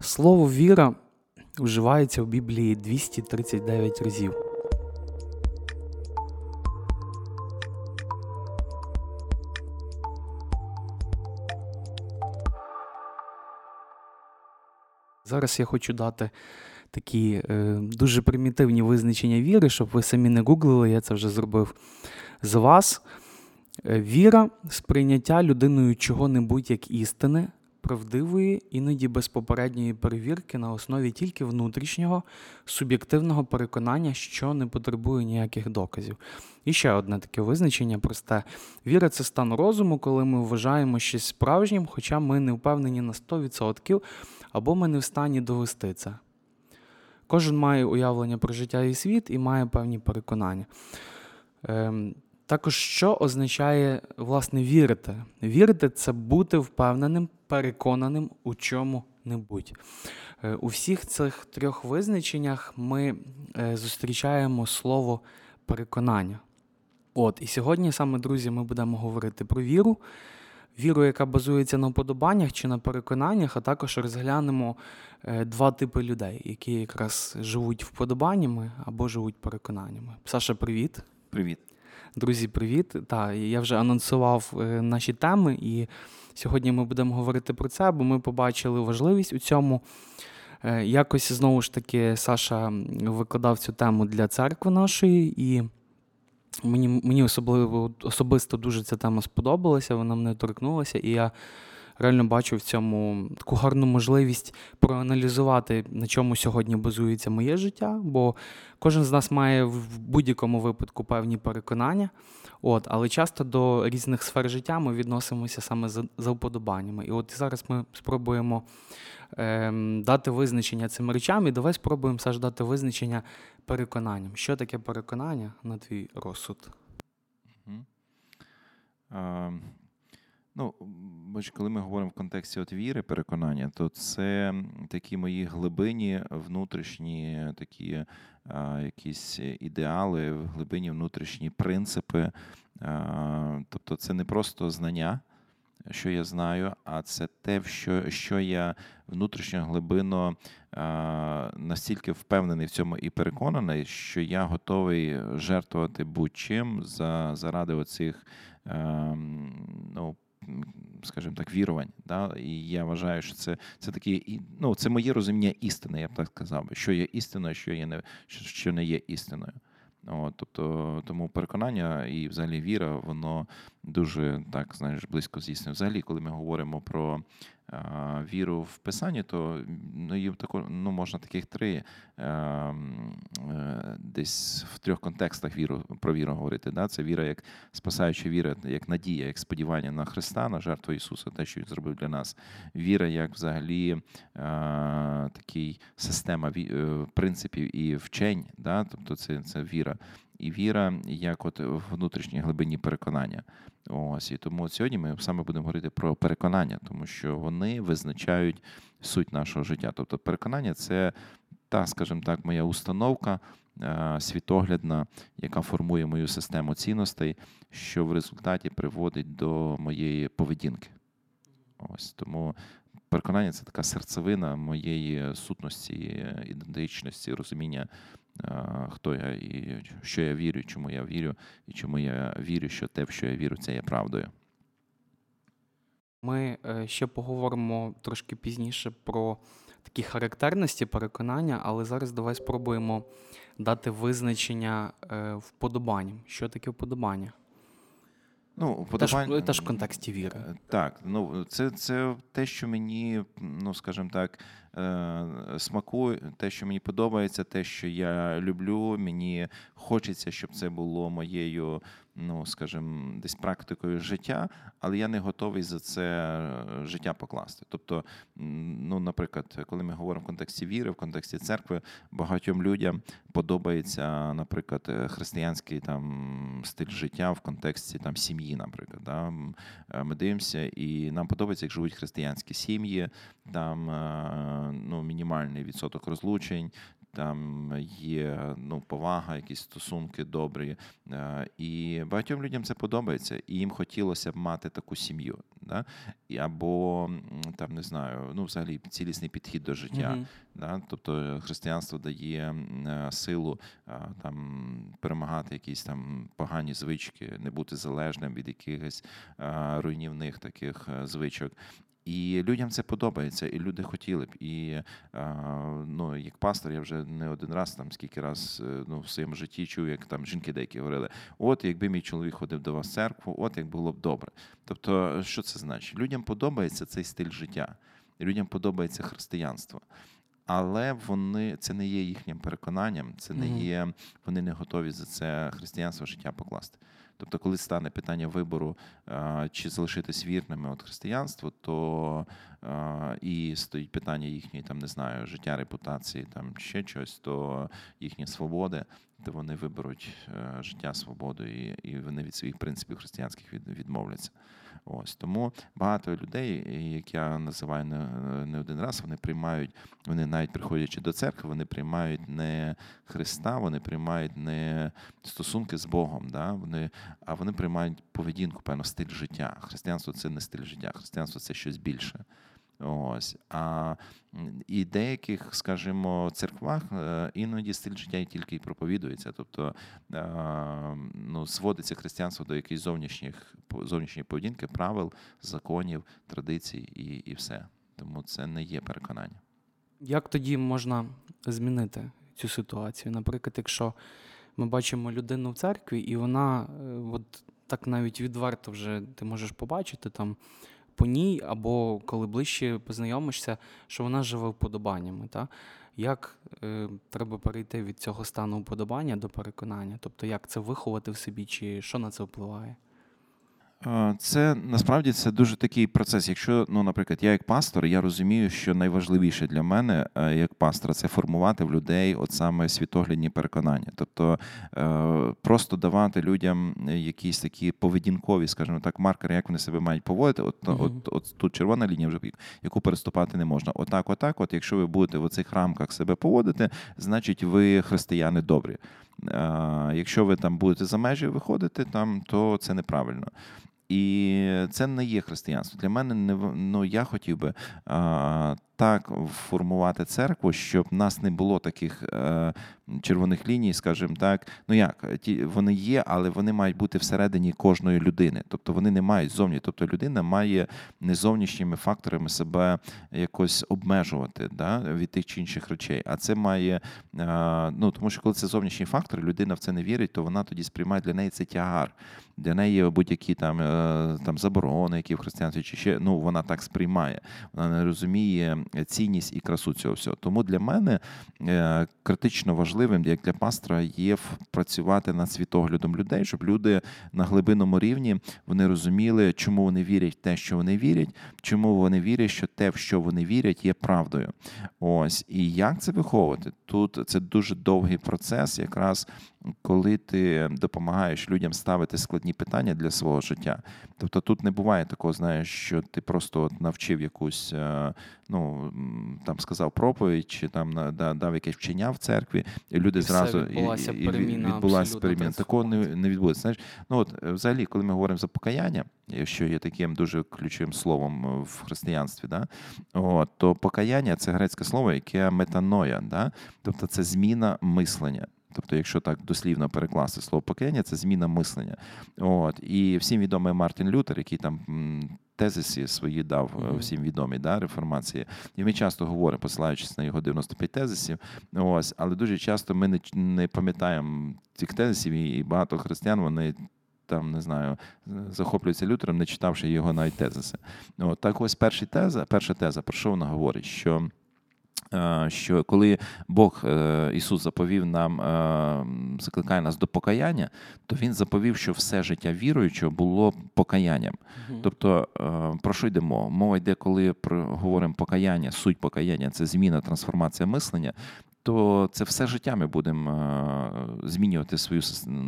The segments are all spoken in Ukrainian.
Слово віра вживається в Біблії 239 разів. Зараз я хочу дати такі е, дуже примітивні визначення віри, щоб ви самі не гуглили, я це вже зробив за вас. Е, Віра сприйняття людиною чого-небудь як істини, правдивої, іноді без попередньої перевірки на основі тільки внутрішнього суб'єктивного переконання, що не потребує ніяких доказів. І ще одне таке визначення просте. Віра це стан розуму, коли ми вважаємо щось справжнім, хоча ми не впевнені на 100% або ми не в стані довести це. Кожен має уявлення про життя і світ і має певні переконання. Ем, також, що означає, власне, вірити? Вірити це бути впевненим, переконаним у чому-небудь. Е, У всіх цих трьох визначеннях ми е, зустрічаємо слово переконання. От, і сьогодні саме, друзі, ми будемо говорити про віру, віру, яка базується на вподобаннях чи на переконаннях, а також розглянемо е, два типи людей, які якраз живуть вподобаннями або живуть переконаннями. Саша, привіт. Привіт. Друзі, привіт. Та я вже анонсував е, наші теми, і сьогодні ми будемо говорити про це, бо ми побачили важливість у цьому. Е, Якось знову ж таки Саша викладав цю тему для церкви нашої, і мені, мені особливо особисто дуже ця тема сподобалася, вона мене торкнулася, і я реально бачу в цьому таку гарну можливість проаналізувати, на чому сьогодні базується моє життя, бо кожен з нас має в будь-якому випадку певні переконання. От, але часто до різних сфер життя ми відносимося саме за, за вподобаннями. І от зараз ми спробуємо ем, дати визначення цим речам, і давай спробуємо Саш, дати визначення переконанням. Що таке переконання на твій розсуд? А, ну, бач, коли ми говоримо в контексті от віри, переконання, то це такі мої глибині внутрішні, такі а, якісь ідеали, глибині внутрішні принципи. А, тобто це не просто знання, що я знаю, а це те, що, що я внутрішньо глибино а, настільки впевнений в цьому і переконаний, що я готовий жертвувати будь-чим за, заради оцих, ем, ну, скажімо так, вірувань. Да? І я вважаю, що це, це такі, ну, це моє розуміння істини, я б так сказав, що є істиною, що, є не, що, не є істиною. От, тобто, тому переконання і взагалі віра, воно дуже так знаєш близько з істиною. Взагалі, коли ми говоримо про віру в Писанні, то ну, її тако, ну, можна таких три е, е, десь в трьох контекстах віру про віру говорити. Да? Це віра як спасаюча віра, як надія, як сподівання на Христа, на жертву Ісуса, те, що Він зробив для нас. Віра як взагалі е, такий система принципів і вчень, да? тобто це, це віра. І віра як от внутрішній глибині переконання. Ось і тому сьогодні ми саме будемо говорити про переконання, тому що вони визначають суть нашого життя. Тобто, переконання це та, скажімо так, моя установка е, світоглядна, яка формує мою систему цінностей, що в результаті приводить до моєї поведінки. Ось тому переконання це така серцевина моєї сутності, ідентичності, розуміння, хто я і що я вірю, чому я вірю, і чому я вірю, що те, в що я вірю, це є правдою. Ми е, ще поговоримо трошки пізніше про такі характерності переконання, але зараз давай спробуємо дати визначення е, вподобанням. Що таке вподобання? Ну, Теж, вподобань- теж в контексті віри. Е, Так, ну це, це те, що мені, ну скажімо так, е, смакує, те, що мені подобається, те, що я люблю. Мені хочеться, щоб це було моєю, ну скажімо, десь практикою життя, але я не готовий за це життя покласти. Тобто, ну, наприклад, коли ми говоримо в контексті віри, в контексті церкви, багатьом людям подобається, наприклад, християнський там стиль життя в контексті там сім'ї, наприклад. Да? Е, Ми дивимося, і нам подобається, як живуть християнські сім'ї, там е, ну, мінімальний відсоток розлучень. Там є ну, повага, якісь стосунки добрі. Е, І багатьом людям це подобається, і їм хотілося б мати таку сім'ю. Да? Або там не знаю, ну взагалі цілісний підхід до життя. Мгм. Да? Тобто християнство дає е, силу там перемагати якісь там погані звички, не бути залежним від якихось руйнівних таких е, звичок. І людям це подобається, і люди хотіли б. І ну, як пастор, я вже не один раз там скільки раз е, ну, в своєму житті чув, як там жінки деякі говорили: от якби мій чоловік ходив до вас в церкву, от як було б добре. Тобто, що це значить? Людям подобається цей стиль життя, людям подобається християнство. Але вони це не є їхнім переконанням, це не є, вони не готові за це християнство життя покласти. Тобто, коли стане питання вибору, чи залишитись вірними от християнству, то і стоїть питання їхньої, там не знаю, життя, репутації, там ще щось, то їхні свободи, то вони виберуть е, життя, свободу, і вони від своїх принципів християнських відмовляться. Ось тому багато людей, як я називаю не, один раз, вони приймають, вони навіть приходячи до церкви, вони приймають не Христа, вони приймають не стосунки з Богом, да? вони, а вони приймають поведінку, певно, стиль життя. Християнство це не стиль життя, християнство це щось більше. Ось. А і деяких, скажімо, церквах е, іноді стиль життя тільки й проповідується. Тобто е, ну, зводиться християнство до якихось зовнішніх зовнішньої поведінки, правил, законів, традицій і, і все. Тому це не є переконання. Як тоді можна змінити цю ситуацію? Наприклад, якщо ми бачимо людину в церкві, і вона е, от так навіть відверто вже ти можеш побачити там по ній, або коли ближче познайомишся, що вона живе вподобаннями. Та? Як е, треба перейти від цього стану вподобання до переконання? Тобто, як це виховати в собі, чи що на це впливає? Це насправді це дуже такий процес. Якщо, ну, наприклад, я як пастор, я розумію, що найважливіше для мене е, як пастора це формувати в людей от саме світоглядні переконання. Тобто е, просто давати людям якісь такі поведінкові, скажімо так, маркери, як вони себе мають поводити. От, Мгм. от, от тут червона лінія, вже яку переступати не можна. Отак, отак, от якщо ви будете в цих рамках себе поводити, значить ви християни добрі. Е, Якщо ви там будете за межі виходити, там, то це неправильно. І це не є християнство. Для мене не ну, я хотів би а, так формувати церкву, щоб в нас не було таких е, червоних ліній, скажімо так. Ну як, ті вони є, але вони мають бути всередині кожної людини. Тобто вони не мають зовні. Тобто людина має не зовнішніми факторами себе якось обмежувати да, від тих чи інших речей. А це має е, ну тому, що коли це зовнішні фактори, людина в це не вірить, то вона тоді сприймає для неї це тягар. Для неї будь-які там, е, там заборони, які в християнстві чи ще ну вона так сприймає. Вона не розуміє цінність і красу цього всього. Тому для мене е, критично важливим, як для пастора, є працювати над світоглядом людей, щоб люди на глибинному рівні вони розуміли, чому вони вірять в те, що вони вірять, чому вони вірять, що те, в що вони вірять, є правдою. Ось і як це виховувати? Тут це дуже довгий процес, якраз коли ти допомагаєш людям ставити складні питання для свого життя. Тобто тут не буває такого, знаєш, що ти просто от навчив якусь, е, ну там сказав проповідь, чи там дав якесь вчення в церкві, і люди І зразу відбулася від- переміна, відбулася переміна. Такого не, не відбудеться. Знаєш, ну от е, взагалі, коли ми говоримо за покаяння, що є таким дуже ключовим словом е, в християнстві, да? От, то покаяння це грецьке слово, яке метаноя, да? тобто це зміна мислення. Тобто, якщо так дослівно перекласти слово покаяння, це зміна мислення. От і всім відомий Мартін Лютер, який там м, тезиси свої дав е, всім відомі да, реформації. І ми часто говоримо, посилаючись на його 95 тезисів. Ось, але дуже часто ми не, не пам'ятаємо цих тезисів, і багато християн вони. Там не знаю, захоплюються Лютером, не читавши його навіть тезиси. От так ось перша теза, перша теза, про що вона говорить? Що що коли Бог е, Ісус заповів нам, е, закликає нас до покаяння, то Він заповів, що все життя віруючого було покаянням. Мгм. Тобто, е, про що йде мова? Мова йде, коли говоримо покаяння, суть покаяння це зміна, трансформація мислення. То це все життя ми будемо е, змінювати своє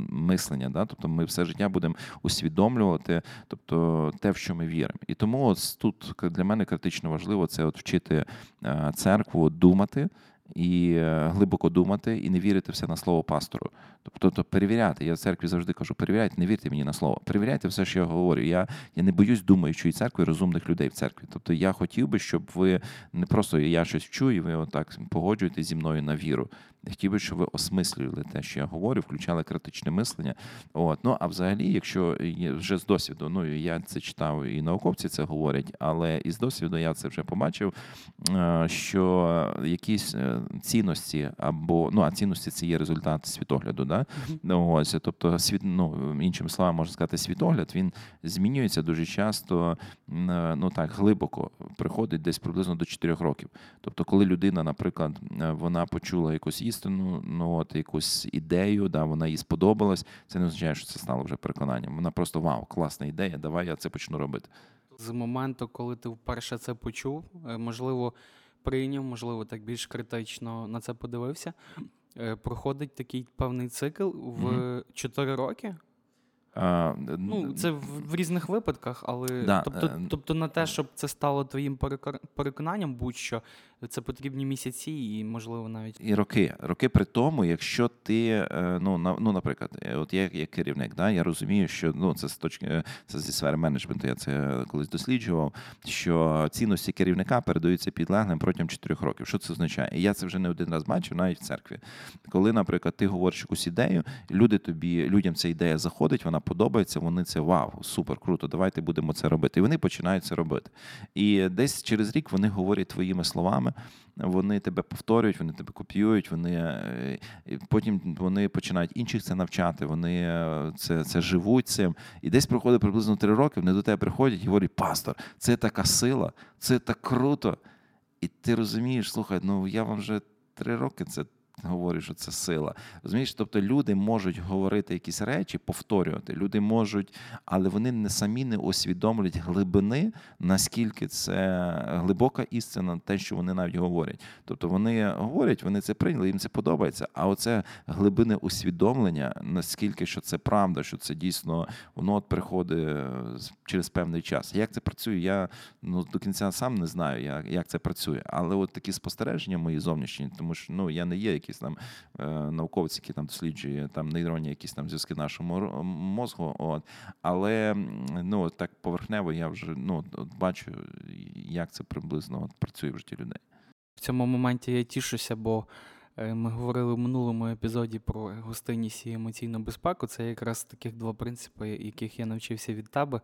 мислення. Да? Тобто ми все життя будемо усвідомлювати, тобто те, в що ми віримо. І тому ось тут для мене критично важливо це от вчити е, церкву думати і е, глибоко думати, і не вірити все на слово пастору. Тобто, то перевіряти. Я в церкві завжди кажу: перевіряйте, не вірте мені на слово. Перевіряйте все, що я говорю. Я я не боюсь думаючої церкви, розумних людей в церкві. Тобто я хотів би, щоб ви не просто я щось вчу, і ви отак погоджуєтесь зі мною на віру. Хотів би, щоб ви осмислювали те, що я говорю, включали критичне мислення. От. Ну а взагалі, якщо вже з досвіду, ну я це читав, і науковці це говорять, але із досвіду я це вже побачив, е, що якісь е, цінності або ну а цінності це є результат світогляду. Да? Mm-hmm. Ось, тобто, світ, ну, іншими словами, можна сказати, світогляд він змінюється дуже часто, ну так глибоко приходить десь приблизно до 4 років. Тобто, коли людина, наприклад, вона почула якусь істину, ну от якусь ідею, да, вона їй сподобалась. Це не означає, що це стало вже переконанням. Вона просто вау, класна ідея, давай я це почну робити. З моменту, коли ти вперше це почув, е, можливо, прийняв, можливо, так більш критично на це подивився. Е, проходить такий певний цикл в 4 роки. А, Ну, Це в, в різних випадках, але да, тобто, е, тобто на те, щоб це стало твоїм переконанням, будь-що це потрібні місяці і, можливо, навіть і роки. Роки при тому, якщо ти, е, ну на ну, наприклад, е, от я як керівник, да, я розумію, що ну це з точки це зі сфери менеджменту. Я це колись досліджував. Що цінності керівника передаються підлеглим протягом 4 років. Що це означає? І я це вже не один раз бачив, навіть в церкві. Коли, наприклад, ти говориш якусь ідею, люди тобі людям ця ідея заходить, вона подобається. Вони це вау, супер, круто. Давайте будемо це робити. І вони починають це робити. І десь через рік вони говорять твоїми словами програми, вони тебе повторюють, вони тебе копіюють, вони е, потім вони починають інших це навчати, вони е, це це живуть цим. І десь проходить приблизно три роки, вони до тебе приходять і говорять, пастор, це така сила, це так круто. І ти розумієш, слухай, ну я вам вже три роки це говорю, що це сила. Розумієш, тобто люди можуть говорити якісь речі, повторювати. Люди можуть, але вони не самі не усвідомлюють глибини, наскільки це глибока істина, те, що вони навіть говорять. Тобто вони говорять, вони це прийняли, їм це подобається. А оце глибини усвідомлення, наскільки що це правда, що це дійсно воно от приходить через певний час. Як це працює? Я ну до кінця сам не знаю, як, як це працює. Але от такі спостереження мої зовнішні, тому що ну я не є якісь там е, науковці, які там досліджують там нейронні якісь там зв'язки нашого мозку. От. Але ну, так поверхнево я вже ну, от бачу, як це приблизно от, працює в житті людей. В цьому моменті я тішуся, бо е, ми говорили в минулому епізоді про гостинність і емоційну безпеку. Це якраз таких два принципи, яких я навчився від тебе.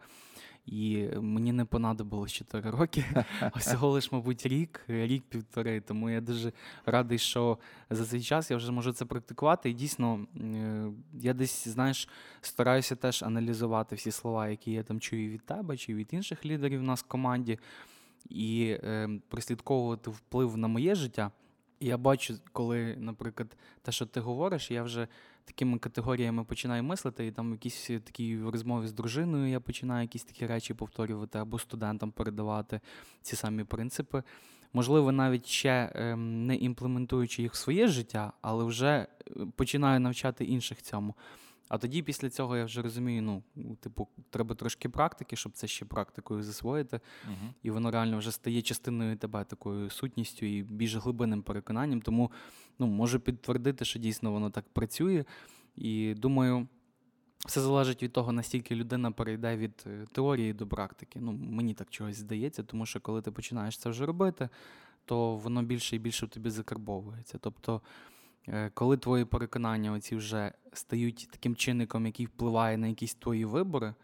І мені не понадобилось 4 роки, а всього лиш, мабуть, рік, рік-півтори. Тому я дуже радий, що за цей час я вже можу це практикувати. І дійсно, е, я десь, знаєш, стараюся теж аналізувати всі слова, які я там чую від тебе чи від інших лідерів у нас в команді, і е, прослідковувати вплив на моє життя. І я бачу, коли, наприклад, те, що ти говориш, я вже такими категоріями починаю мислити, і там якісь такі розмови з дружиною я починаю якісь такі речі повторювати або студентам передавати ці самі принципи. Можливо, навіть ще ем, не імплементуючи їх в своє життя, але вже е, починаю навчати інших цьому. А тоді, після цього, я вже розумію, ну, типу, треба трошки практики, щоб це ще практикою засвоїти. uh І воно реально вже стає частиною тебе такою сутністю і більш глибинним переконанням. Тому ну, можу підтвердити, що дійсно воно так працює. І думаю, все залежить від того, настільки людина перейде від е, теорії до практики. Ну, Мені так чогось здається, тому що коли ти починаєш це вже робити, то воно більше і більше в тобі закарбовується. Тобто. Е, коли твої переконання оці вже стають таким чинником, який впливає на якісь твої вибори,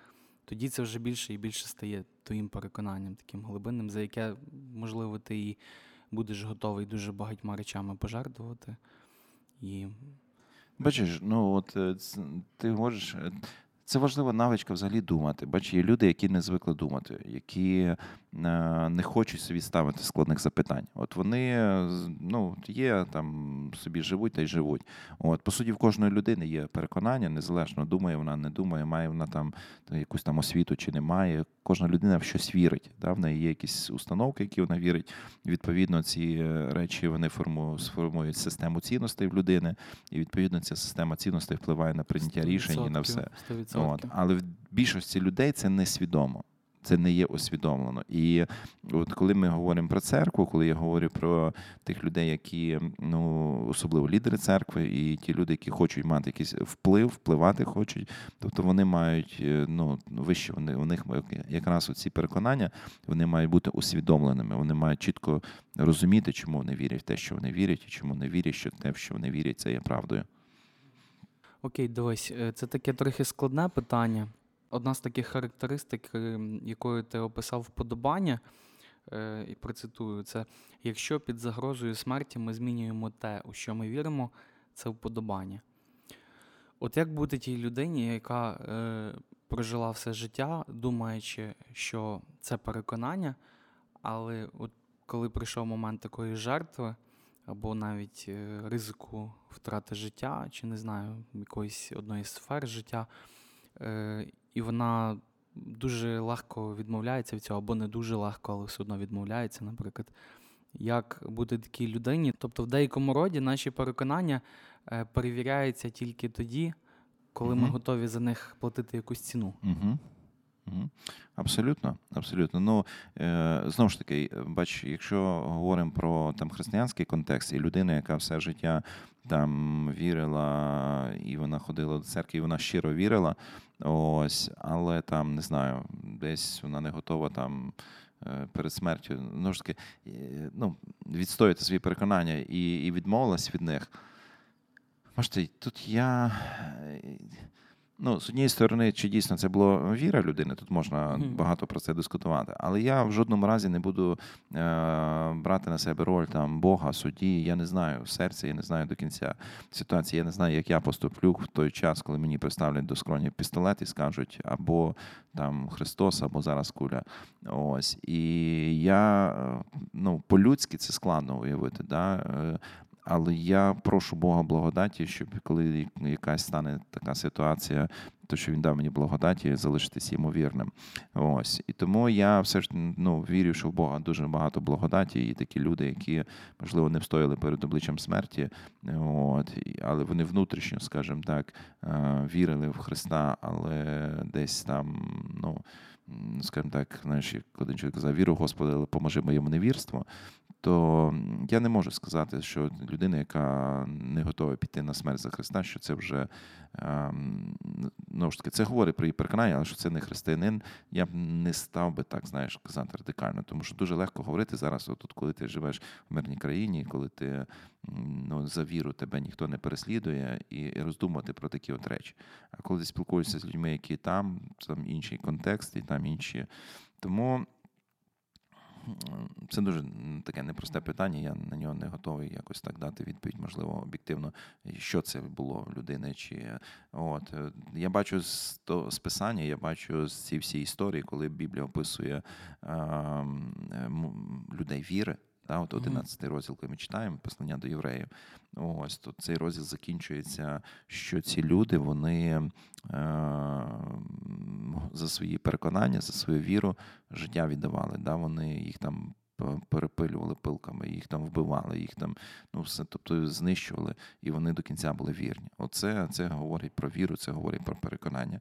тоді це вже більше і більше стає твоїм переконанням, таким глибинним, за яке, можливо, ти і будеш готовий дуже багатьма речами пожертвувати. І... Бачиш, ну от е, ти можеш. Е, це важлива навичка взагалі думати. Бачиш, є люди, які не звикли думати, які Е, не хочуть собі ставити складних запитань. От вони ну, є там собі живуть та й живуть. От, По суті, в кожної людини є переконання, незалежно думає вона, не думає, має вона там якусь там освіту чи не має. Кожна людина в щось вірить. Да? В неї є якісь установки, які вона вірить. Відповідно, ці речі вони формують, сформують систему цінностей в людини, і відповідно ця система цінностей впливає на прийняття рішень і на все. От. Але в більшості людей це несвідомо. Це не є усвідомлено. І от коли ми говоримо про церкву, коли я говорю про тих людей, які ну особливо лідери церкви, і ті люди, які хочуть мати якийсь вплив, впливати хочуть, тобто вони мають е, ну вище, вони у них якраз ці переконання вони мають бути усвідомленими. Вони мають чітко розуміти, чому вони вірять в те, що вони вірять, і чому не вірять, що те, що вони вірять, це є правдою. Окей, дивись, е, це таке трохи складне питання. Одна з таких характеристик, е, якою ти описав вподобання, е, і процитую, це якщо під загрозою смерті ми змінюємо те, у що ми віримо, це вподобання. От як бути тій людині, яка е, прожила все життя, думаючи, що це переконання, але от коли прийшов момент такої жертви, або навіть е, ризику втрати життя, чи не знаю, якоїсь одної сфер життя, е, і вона дуже легко відмовляється від цього, або не дуже легко, але все одно відмовляється, наприклад. Як бути такій людині? Тобто, в деякому роді наші переконання е, перевіряються тільки тоді, коли угу. ми готові за них платити якусь ціну. Угу. Абсолютно, абсолютно. Ну е, знову ж таки, бач, якщо говоримо про там християнський контекст, і людина, яка все життя там вірила, і вона ходила до церкви, і вона щиро вірила, ось, але там не знаю, десь вона не готова там. Е, перед смертю ну ж таки, ну, відстояти свої переконання і і відмовилась від них. Можете, тут я Ну, з однієї сторони, чи дійсно це була віра людини, тут можна mm. багато про це дискутувати. Але я в жодному разі не буду е, брати на себе роль там Бога, судді. Я не знаю в серці, я не знаю до кінця ситуації. Я не знаю, як я поступлю в той час, коли мені представлять до скроні пістолет і скажуть або там Христос, або зараз куля. Ось. І я е, ну, по-людськи це складно уявити. Да? Але я прошу Бога благодаті, щоб коли якась стане така ситуація, то що він дав мені благодаті, залишитися йому вірним. Ось і тому я все ж ну вірю, що в Бога дуже багато благодаті, і такі люди, які можливо не встояли перед обличчям смерті, от але вони внутрішньо, скажімо так, е, вірили в Христа, але десь там, ну. Скажімо так, знаєш, як один чоловік казав, віру Господи, але поможи моєму невірству то я не можу сказати, що людина, яка не готова піти на смерть за Христа, що це вже ну ж таки, це говорить про її переконання, але що це не християнин, я б не став би так, знаєш, казати радикально, тому що дуже легко говорити зараз, отут, коли ти живеш в мирній країні, коли ти ну, за віру тебе ніхто не переслідує, і роздумувати про такі от речі. А коли ти спілкуєшся з людьми, які там, там інший контекст, і там інші. Тому. Це дуже таке непросте питання. Я на нього не готовий якось так дати відповідь, можливо, об'єктивно, що це було людини. Чи от е, я бачу з то з писання, я бачу з ці всі історії, коли Біблія описує а, людей віри. Та, от 11 розділ, коли ми читаємо послання до євреїв. Ось то цей розділ закінчується, що ці люди вони е, за свої переконання, за свою віру життя віддавали. Да? Вони їх там перепилювали пилками, їх там вбивали, їх там ну все, тобто знищували, і вони до кінця були вірні. Оце це говорить про віру, це говорить про переконання.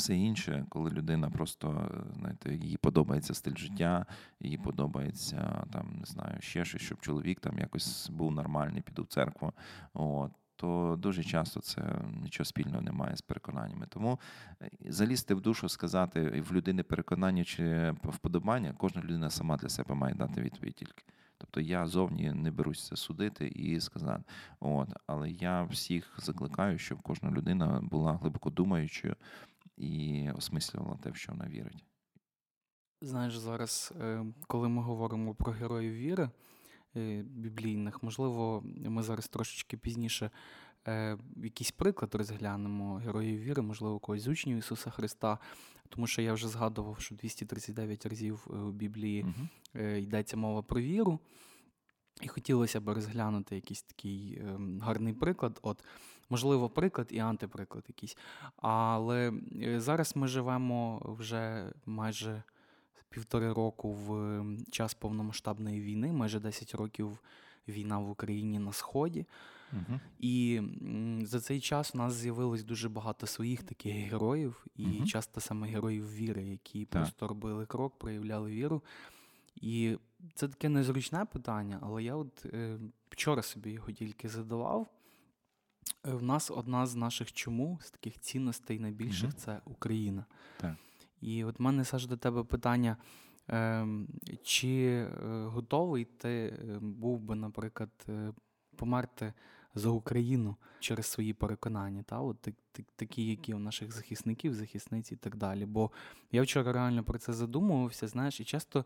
Все інше, коли людина просто знаєте, їй подобається стиль життя, їй подобається там, не знаю, ще щось, щоб чоловік там якось був нормальний, піду в церкву. От. То дуже часто це нічого спільного немає з переконаннями. Тому е, залізти в душу, сказати в людини переконання чи вподобання, кожна людина сама для себе має дати відповідь тільки. Тобто я зовні не берусь це судити і сказати. От, Але я всіх закликаю, щоб кожна людина була глибоко думаючою і осмислювала те, в що вона вірить. Знаєш, зараз, е, коли ми говоримо про героїв віри е, біблійних, можливо, ми зараз трошечки пізніше е, якийсь приклад розглянемо героїв віри, можливо, когось з учнів Ісуса Христа, тому що я вже згадував, що 239 разів у Біблії угу. йдеться мова про віру. І хотілося б розглянути якийсь такий ем, гарний приклад. От можливо, приклад і антиприклад якийсь. Але е, зараз ми живемо вже майже півтори року в час повномасштабної війни, майже 10 років війна в Україні на Сході. Угу. І за цей час у нас з'явилось дуже багато своїх таких героїв, і Мгм. часто саме героїв віри, які Так. просто робили крок, проявляли віру. І це таке незручне питання, але я от е, вчора собі його тільки задавав. Е, В нас одна з наших чому, з таких цінностей найбільших Мгм. це Україна. Так. І от в мене Саш, до тебе питання: ем, чи е, готовий ти е, був би, наприклад, померти за Україну через свої переконання, та? От так- так- такі, які у наших захисників, захисниць і так далі. Бо я вчора реально про це задумувався, знаєш, і часто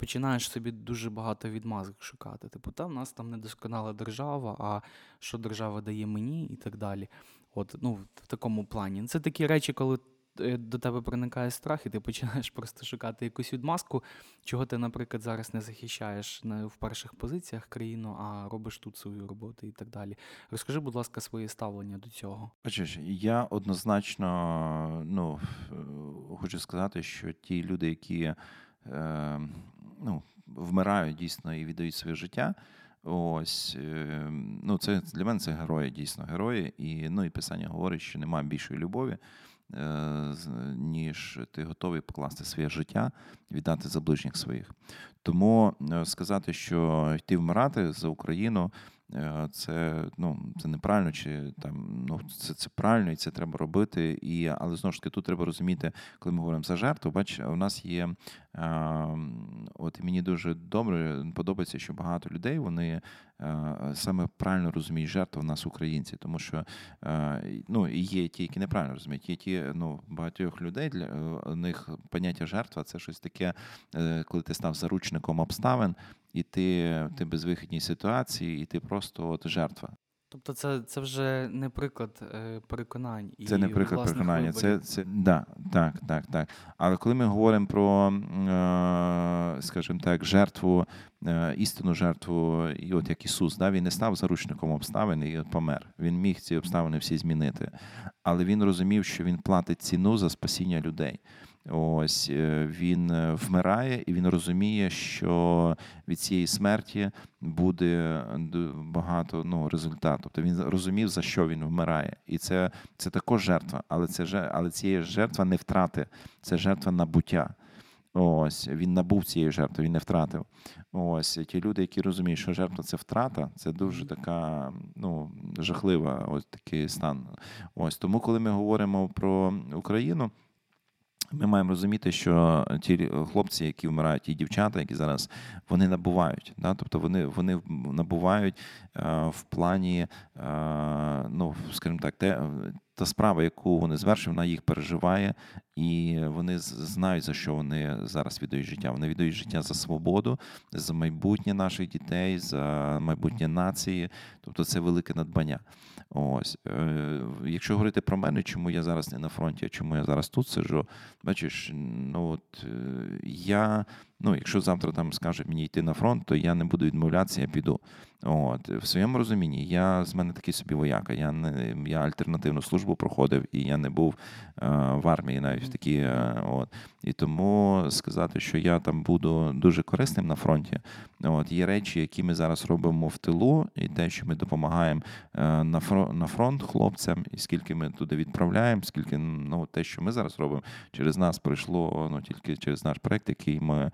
починаєш собі дуже багато відмазок шукати. Типу, та в нас там недосконала держава, а що держава дає мені і так далі. От, ну, в такому плані. Це такі речі, коли е, до тебе проникає страх, і ти починаєш просто шукати якусь відмазку, чого ти, наприклад, зараз не захищаєш не в перших позиціях країну, а робиш тут свою роботу і так далі. Розкажи, будь ласка, своє ставлення до цього. Бачиш, я однозначно ну, е, хочу сказати, що ті люди, які е, ну, вмирають дійсно і віддають своє життя. Ось е, ну це для мене це герої, дійсно герої. І ну і писання говорить, що немає більшої любові, е, ніж ти готовий покласти своє життя, віддати за ближніх своїх. Тому е, сказати, що йти вмирати за Україну. Е, Це ну це неправильно, чи там ну це, це правильно, і це треба робити. І але знову ж таки тут треба розуміти, коли ми говоримо за жертву. Бач, у нас є е, от мені дуже добре подобається, що багато людей вони е, саме правильно розуміють жертву в нас українці, тому що е, ну є ті, які неправильно розуміють. Є ті ну багатьох людей для у них поняття жертва це щось таке, коли ти став заручником обставин. І ти, ти безвихідній ситуації, і ти просто от жертва. Тобто, це, це вже не приклад е, переконань і Це не приклад переконання. Виборів. це да, так, так, так. Але коли ми говоримо про, е, скажімо так, жертву, е, істинну жертву, і от як Ісус, да, він не став заручником обставин і от помер. Він міг ці обставини всі змінити. Але він розумів, що він платить ціну за спасіння людей. Ось е, він е, вмирає, і він розуміє, що від цієї смерті буде багато ну, результату. Тобто він розумів, за що він вмирає. І це, це також жертва, але це але цієї жертва не втрати, це жертва набуття. Ось він набув цієї жертви, він не втратив. Ось ті люди, які розуміють, що жертва це втрата, це дуже така ну, жахлива ось такий стан. Ось тому, коли ми говоримо про Україну. Ми маємо розуміти, що ті хлопці, які вмирають, ті дівчата, які зараз вони набувають. Да? Тобто вони, вони набувають е, в плані, е, ну, скажімо так, те, та справа, яку вони звершили, вона їх переживає, і вони знають, за що вони зараз віддають життя. Вони віддають життя за свободу, за майбутнє наших дітей, за майбутнє нації. Тобто це велике надбання. Ось, е, якщо говорити про мене, чому я зараз не на фронті, а чому я зараз тут сиджу, бачиш, ну от е, я, ну, якщо завтра там скажуть мені йти на фронт, то я не буду відмовлятися, я піду. От, в своєму розумінні, я з мене такий собі вояка. Я не я альтернативну службу проходив, і я не був е, в армії навіть в такій. Е, от. І тому сказати, що я там буду дуже корисним на фронті. От є речі, які ми зараз робимо в тилу, і те, що ми допомагаємо е, на фронт, на фронт хлопцям, і скільки ми туди відправляємо, скільки ну те, що ми зараз робимо, через нас пройшло ну тільки через наш проект, який ми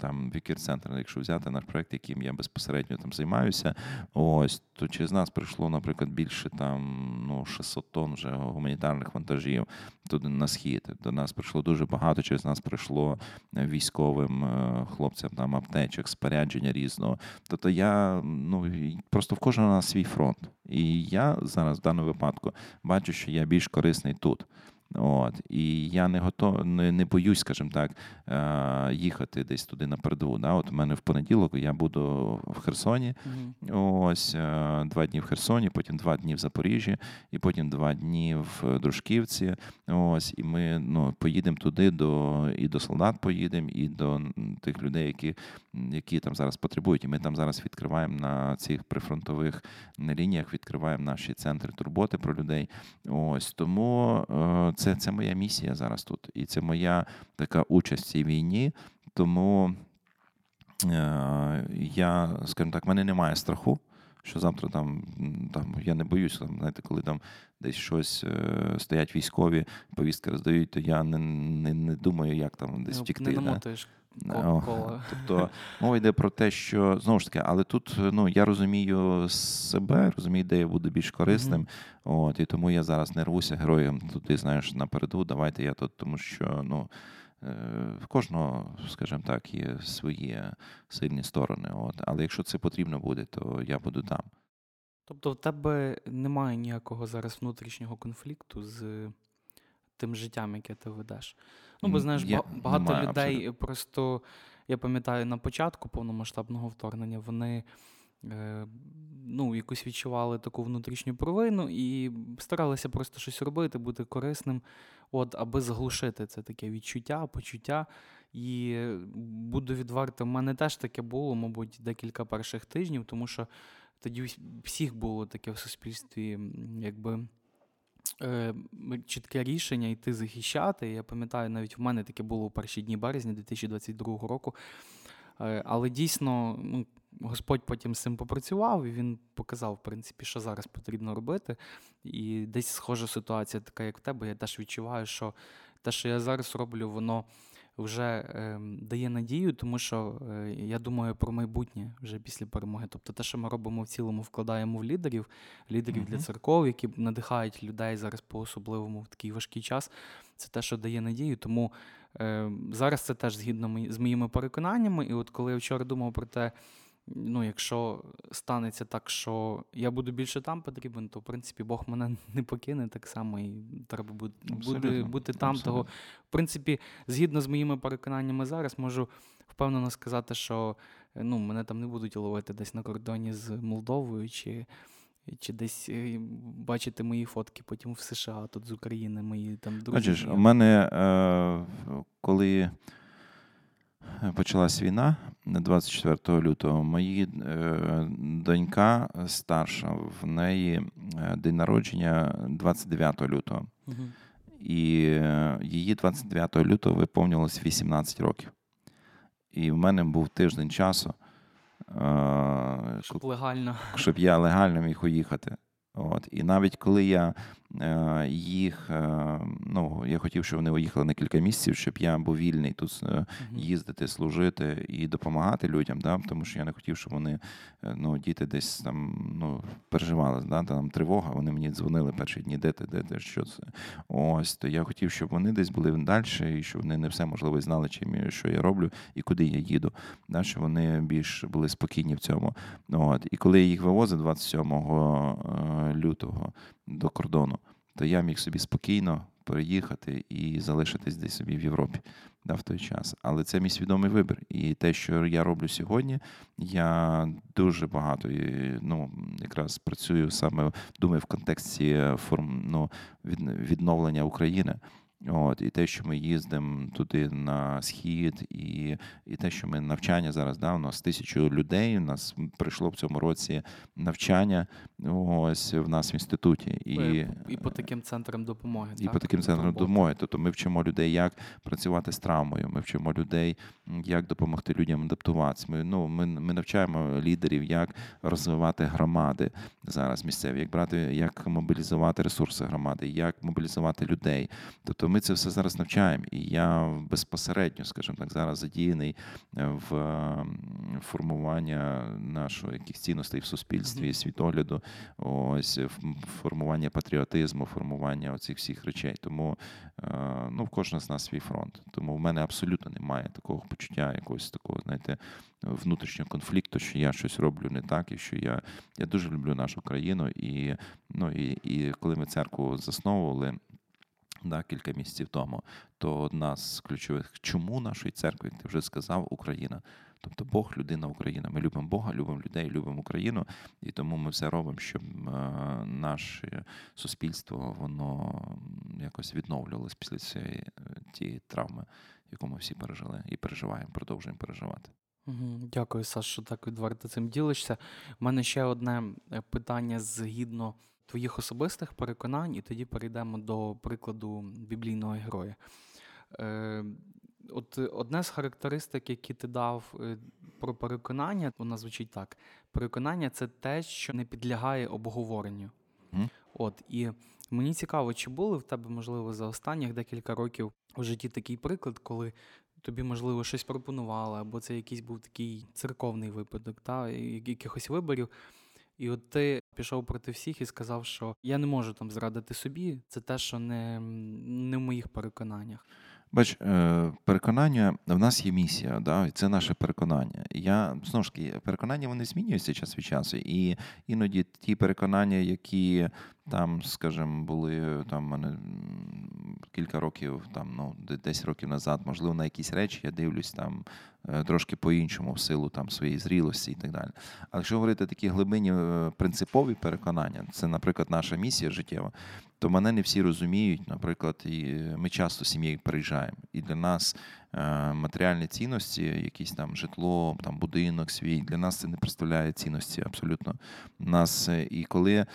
там Вікір Центр, якщо взяти наш проект, яким я безпосередньо там займаюся, ось то через нас прийшло, наприклад, більше там ну 600 тонн вже гуманітарних вантажів туди на схід. До нас прийшло дуже багато. Через нас прийшло е, військовим е, хлопцям там аптечок, спорядження різного. Тобто я ну просто в кожного на свій фронт. І я зараз в даному випадку бачу, що я більш корисний тут. От і я не готов, не, не боюсь, скажімо так, е, їхати десь туди на передову. Да? От у мене в понеділок я буду в Херсоні. Мгм. Ось е, два дні в Херсоні, потім два дні в Запоріжжі, і потім два дні в Дружківці. Ось, і ми ну, поїдемо туди до і до солдат поїдемо, і до тих людей, які, які там зараз потребують. І ми там зараз відкриваємо на цих прифронтових лініях, відкриваємо наші центри турботи про людей. Ось тому е, це, це моя місія зараз тут, і це моя така участь в цій війні. Тому е, я, скажімо так, в мене немає страху, що завтра там, там я не боюся, там, знаєте, коли там десь щось е, стоять військові, повістки роздають, то я не, не, не думаю, як там десь Ну, втікти. Не да. О. Тобто мова йде про те, що знову ж таки, але тут ну я розумію себе, розумію, де я буду більш корисним. От і тому я зараз не рвуся героєм туди, знаєш, напереду. Давайте я тут, тому що ну. е, В кожного, скажімо так, є свої сильні сторони. От. Але якщо це потрібно буде, то я буду там. Тобто в тебе немає ніякого зараз внутрішнього конфлікту з тим життям, яке ти ведеш. Ну, бо знаєш, є- ба- багато немає, людей абсолютно. просто, я пам'ятаю, на початку повномасштабного вторгнення вони е, ну, якось відчували таку внутрішню провину і старалися просто щось робити, бути корисним, от, аби заглушити це таке відчуття, почуття. І е, буду відвертим, в мене теж таке було, мабуть, декілька перших тижнів, тому що тоді всіх було таке в суспільстві, якби. Е, Чітке рішення йти захищати. Я пам'ятаю, навіть в мене таке було у перші дні березня 2022 року. Е, Але дійсно, ну, Господь потім з цим попрацював, і він показав, в принципі, що зараз потрібно робити. І десь схожа ситуація, така, як в тебе. Я теж відчуваю, що те, що я зараз роблю, воно вже е, дає надію, тому що е, я думаю про майбутнє вже після перемоги. Тобто те, що ми робимо в цілому, вкладаємо в лідерів, лідерів для церков, які надихають людей зараз по-особливому в такий важкий час. Це те, що дає надію. Тому е, зараз це теж згідно з моїми переконаннями. І от коли я вчора думав про те, ну, якщо станеться так, що я буду більше там потрібен, то в принципі Бог мене не покине так само, і треба буде, буде Абсолютно, бути там. Того, в принципі, згідно з моїми переконаннями зараз, можу впевнено сказати, що е, ну, мене там не будуть ловити десь на кордоні з Молдовою, чи, чи десь е, бачити мої фотки потім в США, тут з України, мої там друзі. Бачиш, у мене, е, коли почалась війна 24 лютого, мої е, донька старша, в неї е, день народження 29 лютого. І е, її 29 лютого виповнилось 18 років. І в мене був тиждень часу, Щоб легально. щоб я легально міг уїхати. От. І навіть коли я їх, е, ну, я хотів, щоб вони уїхали на кілька місяців, щоб я був вільний тут е, їздити, служити і допомагати людям, да? тому що я не хотів, щоб вони, е, ну, діти десь там ну, переживали, да? там тривога, вони мені дзвонили перші дні, де ти, де ти, що це. Ось, то я хотів, щоб вони десь були далі, і щоб вони не все можливо знали, чим, що я роблю і куди я їду. Да? Щоб вони більш були спокійні в цьому. От. І коли я їх вивозив 27 е, лютого до кордону, то я міг собі спокійно переїхати і залишитись десь собі в Європі да, в той час. Але це мій свідомий вибір. І те, що я роблю сьогодні, я дуже багато ну, якраз працюю саме, думаю, в контексті форм, ну, відновлення України. От, і те, що ми їздимо туди на схід, і, і те, що ми навчання зараз, да, у нас тисячу людей. У нас прийшло в цьому році навчання ось в нас в інституті. І, І по таким центрам допомоги. і так? по таким центрам допомоги. Тобто ми вчимо людей, як працювати з травмою. Ми вчимо людей, як допомогти людям адаптуватися. Ми, ну, ми, ми навчаємо лідерів, як розвивати громади зараз місцеві, як брати, як мобілізувати ресурси громади, як мобілізувати людей. Тобто ми це все зараз навчаємо. І я безпосередньо, скажімо так, зараз задіяний е, в формування нашої якихось цінностей в суспільстві, світогляду, ось в формування патріотизму, формування оцих всіх речей. Тому е, ну, в кожного з нас свій фронт. Тому в мене абсолютно немає такого почуття, якогось такого, знаєте, внутрішнього конфлікту, що я щось роблю не так, і що я, я дуже люблю нашу країну. І, ну, і, і коли ми церкву засновували. Да, кілька місяців тому, то одна з ключових, чому нашої церкви, як ти вже сказав, Україна. Тобто Бог, людина, Україна. Ми любимо Бога, любимо людей, любимо Україну, і тому ми все робимо, щоб е, наше суспільство воно якось відновлювалось після цієї тієї травми, яку ми всі пережили і переживаємо, продовжуємо переживати. Дякую, Саш, що так відверто цим ділишся. У мене ще одне е, питання згідно твоїх особистих переконань, і тоді перейдемо до прикладу біблійного героя. Е, От одне з характеристик, які ти дав е, про переконання, вона звучить так: переконання це те, що не підлягає обговоренню. Мгм. От і мені цікаво, чи були в тебе, можливо, за останніх декілька років у житті такий приклад, коли тобі, можливо, щось пропонували, або це якийсь був такий церковний випадок, та, якихось виборів. І от ти пішов проти всіх і сказав, що я не можу там зрадити собі, це те, що не, не в моїх переконаннях. Бач, е, переконання в нас є місія, да? це наше переконання. Я знову ж таки, переконання вони змінюються час від часу, і іноді ті переконання, які там, скажімо, були там мене кілька років, там ну де- 10 років назад, можливо, на якісь речі я дивлюсь там е, трошки по-іншому, в силу там своєї зрілості і так далі. Але якщо говорити такі глибинні е, принципові переконання, це, наприклад, наша місія життєва, то мене не всі розуміють. Наприклад, і ми часто з сім'єю переїжджаємо, і для нас е, матеріальні цінності, якісь там житло, там будинок свій, для нас це не представляє цінності абсолютно. Нас е, і коли е,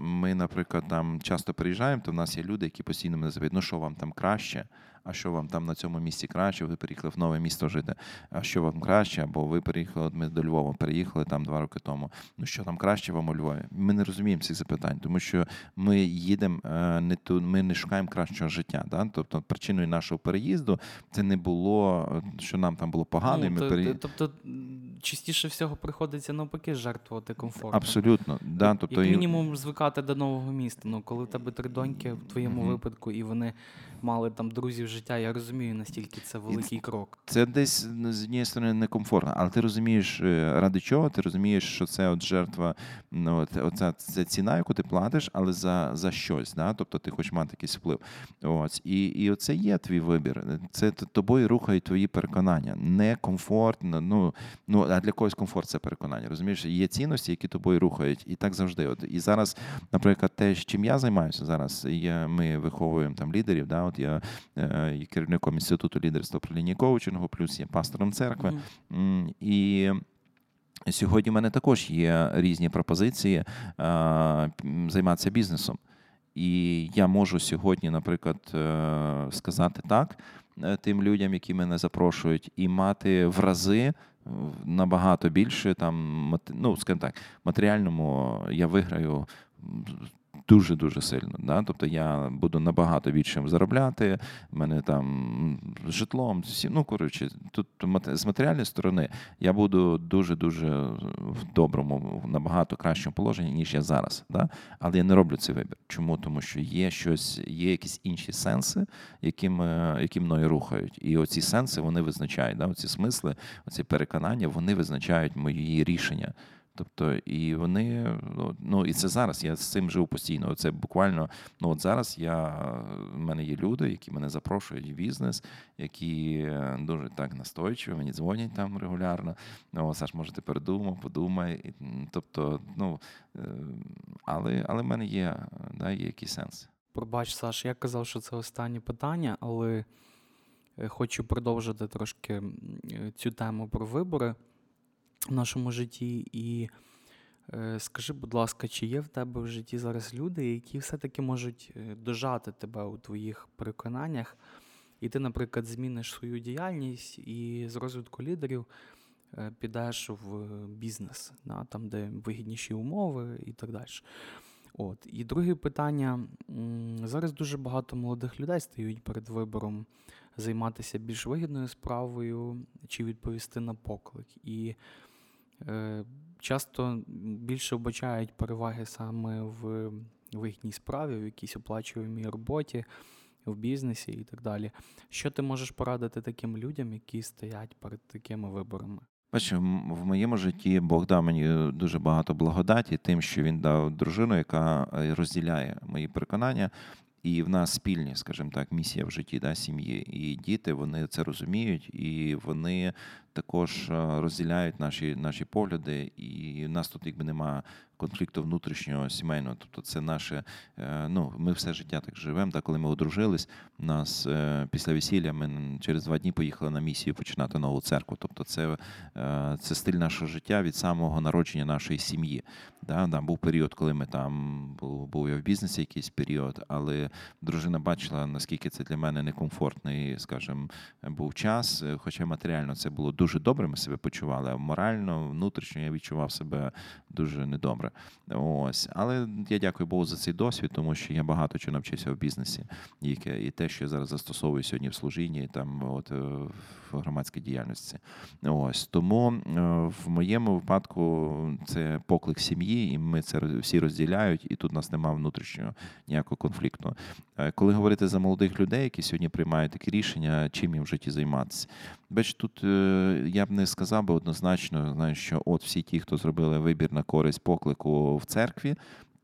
ми, наприклад, там часто переїжджаємо, то в нас є люди, які постійно мене запитують, ну що вам там краще, а що вам там на цьому місці краще, ви переїхали в нове місто жити, а що вам краще, або ви переїхали, от ми до Львова переїхали там два роки тому. Ну що там краще вам у Львові? Ми не розуміємо цих запитань, тому що ми їдемо е, не ту, ми не шукаємо кращого життя. Да? Тобто причиною нашого переїзду це не було, е, що нам там було погано, і Ну, ми то- пере... то- Тобто, частіше всього приходиться навпаки жертвувати комфортом. Абсолютно, да, тобто Як мінімум звикати до нового міста. Ну, коли в тебе три доньки в твоєму Мгм. випадку, і вони мали там друзів життя, я розумію, настільки це великий крок. Це десь з однієї сторони некомфортно, але ти розумієш, е, ради чого? Ти розумієш, що це от жертва, ну от, оця це ціна, яку ти платиш, але за, за щось. Да? Тобто ти хочеш мати якийсь вплив. Ось. І, і оце є твій вибір. Це тобою рухають твої переконання. Некомфортно. Ну, ну а для когось комфорт це переконання. Розумієш, є цінності, які тобою рухають, і так завжди. От і зараз, наприклад, те, чим я займаюся зараз, я, ми виховуємо там лідерів. Да? От я е, є керівником інституту лідерства про лінії коучингу, плюс є пастором церкви. М, І сьогодні в мене також є різні пропозиції е, займатися бізнесом. І я можу сьогодні, наприклад, е, сказати так тим людям, які мене запрошують, і мати в рази набагато більше там, ну, скажімо так, матеріальному я виграю м, дуже-дуже сильно. Да? Тобто я буду набагато більше заробляти, в мене там житлом, всі, ну, коротше, тут з матеріальної сторони я буду дуже-дуже в доброму, в набагато кращому положенні, ніж я зараз. Да? Але я не роблю цей вибір. Чому? Тому що є щось, є якісь інші сенси, яким, е, які мною рухають. І оці сенси вони визначають, да? оці смисли, оці переконання, вони визначають мої рішення. Тобто, і вони, ну, і це зараз. Я з цим живу постійно. Це буквально, ну от зараз я в мене є люди, які мене запрошують в бізнес, які е, дуже так настойчиво, мені дзвонять там регулярно. Ну, Саш, може, ти передумав, подумай. Тобто, ну е, але, але в мене є, да, є якийсь сенс. Пробач, Саш, я казав, що це останнє питання, але е, хочу продовжити трошки цю тему про вибори в нашому житті. І е, скажи, будь ласка, чи є в тебе в житті зараз люди, які все-таки можуть е, дожати тебе у твоїх переконаннях, і ти, наприклад, зміниш свою діяльність і з розвитку лідерів е, підеш в бізнес, да, там, де вигідніші умови і так далі. От. І друге питання. Зараз дуже багато молодих людей стають перед вибором займатися більш вигідною справою чи відповісти на поклик. І часто більше вбачають переваги саме в вигідній справі, в якійсь оплачуваній роботі, в бізнесі і так далі. Що ти можеш порадити таким людям, які стоять перед такими виборами? Бачиш, м- в моєму житті Бог дав мені дуже багато благодаті, тим, що він дав дружину, яка е, розділяє мої переконання. І в нас спільні, скажімо так, місія в житті да, сім'ї. І діти вони це розуміють, і вони також е, розділяють наші, наші погляди. І в нас тут якби немає конфлікту внутрішнього сімейного. Тобто, це наше. Е, ну, ми все життя так живемо. Так, коли ми одружились, нас е, після весілля ми через два дні поїхали на місію починати нову церкву. Тобто, це це стиль нашого життя від самого народження нашої сім'ї. Да, да, Був період, коли ми там був, був я в бізнесі якийсь період, але дружина бачила, наскільки це для мене некомфортний, скажімо, був час. Хоча матеріально це було дуже добре, ми себе почували, а морально, внутрішньо я відчував себе дуже недобре. Ось, але я дякую Богу за цей досвід, тому що я багато чого навчився в бізнесі, і, те, що я зараз застосовую сьогодні в служінні, там от е, в громадській діяльності. Ось тому е, в моєму випадку це поклик сім'ї, і ми це всі розділяють, і тут у нас немає внутрішнього ніякого конфлікту. Е, коли говорити за молодих людей, які сьогодні приймають такі рішення, чим їм в житті займатися. Бач, тут я б не сказав би однозначно, знаю, що от всі ті, хто зробили вибір на користь поклику в церкві,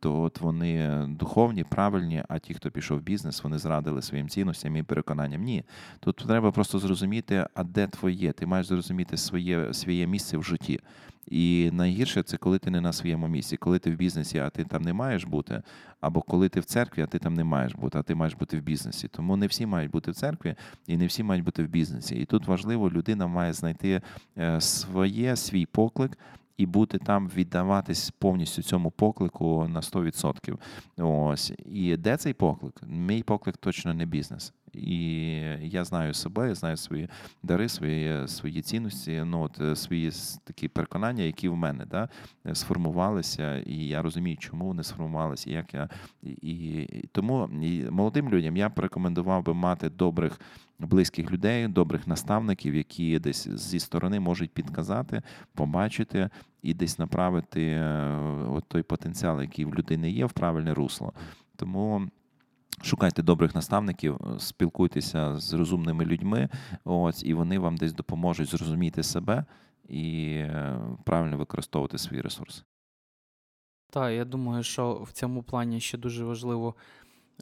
то от вони духовні, правильні, а ті, хто пішов в бізнес, вони зрадили своїм цінностям і переконанням. Ні. Тут треба просто зрозуміти, а де твоє. Ти маєш зрозуміти своє своє місце в житті. І найгірше це коли ти не на своєму місці, коли ти в бізнесі, а ти там не маєш бути, або коли ти в церкві, а ти там не маєш бути, а ти маєш бути в бізнесі. Тому не всі мають бути в церкві і не всі мають бути в бізнесі. І тут важливо, людина має знайти е, своє, свій поклик і бути там, віддаватись повністю цьому поклику на 100%. Ось і де цей поклик? Мій поклик точно не бізнес. І я знаю себе, я знаю свої дари, свої свої цінності, ну от е, свої такі переконання, які в мене да, сформувалися, і я розумію, чому вони сформувалися, як я і, і тому і молодим людям я б рекомендував би мати добрих близьких людей, добрих наставників, які десь зі сторони можуть підказати, побачити і десь направити е, от той потенціал, який в людини є, в правильне русло. Тому. Шукайте добрих наставників, спілкуйтеся з розумними людьми, ось, і вони вам десь допоможуть зрозуміти себе і е, правильно використовувати свій ресурс. Так, я думаю, що в цьому плані ще дуже важливо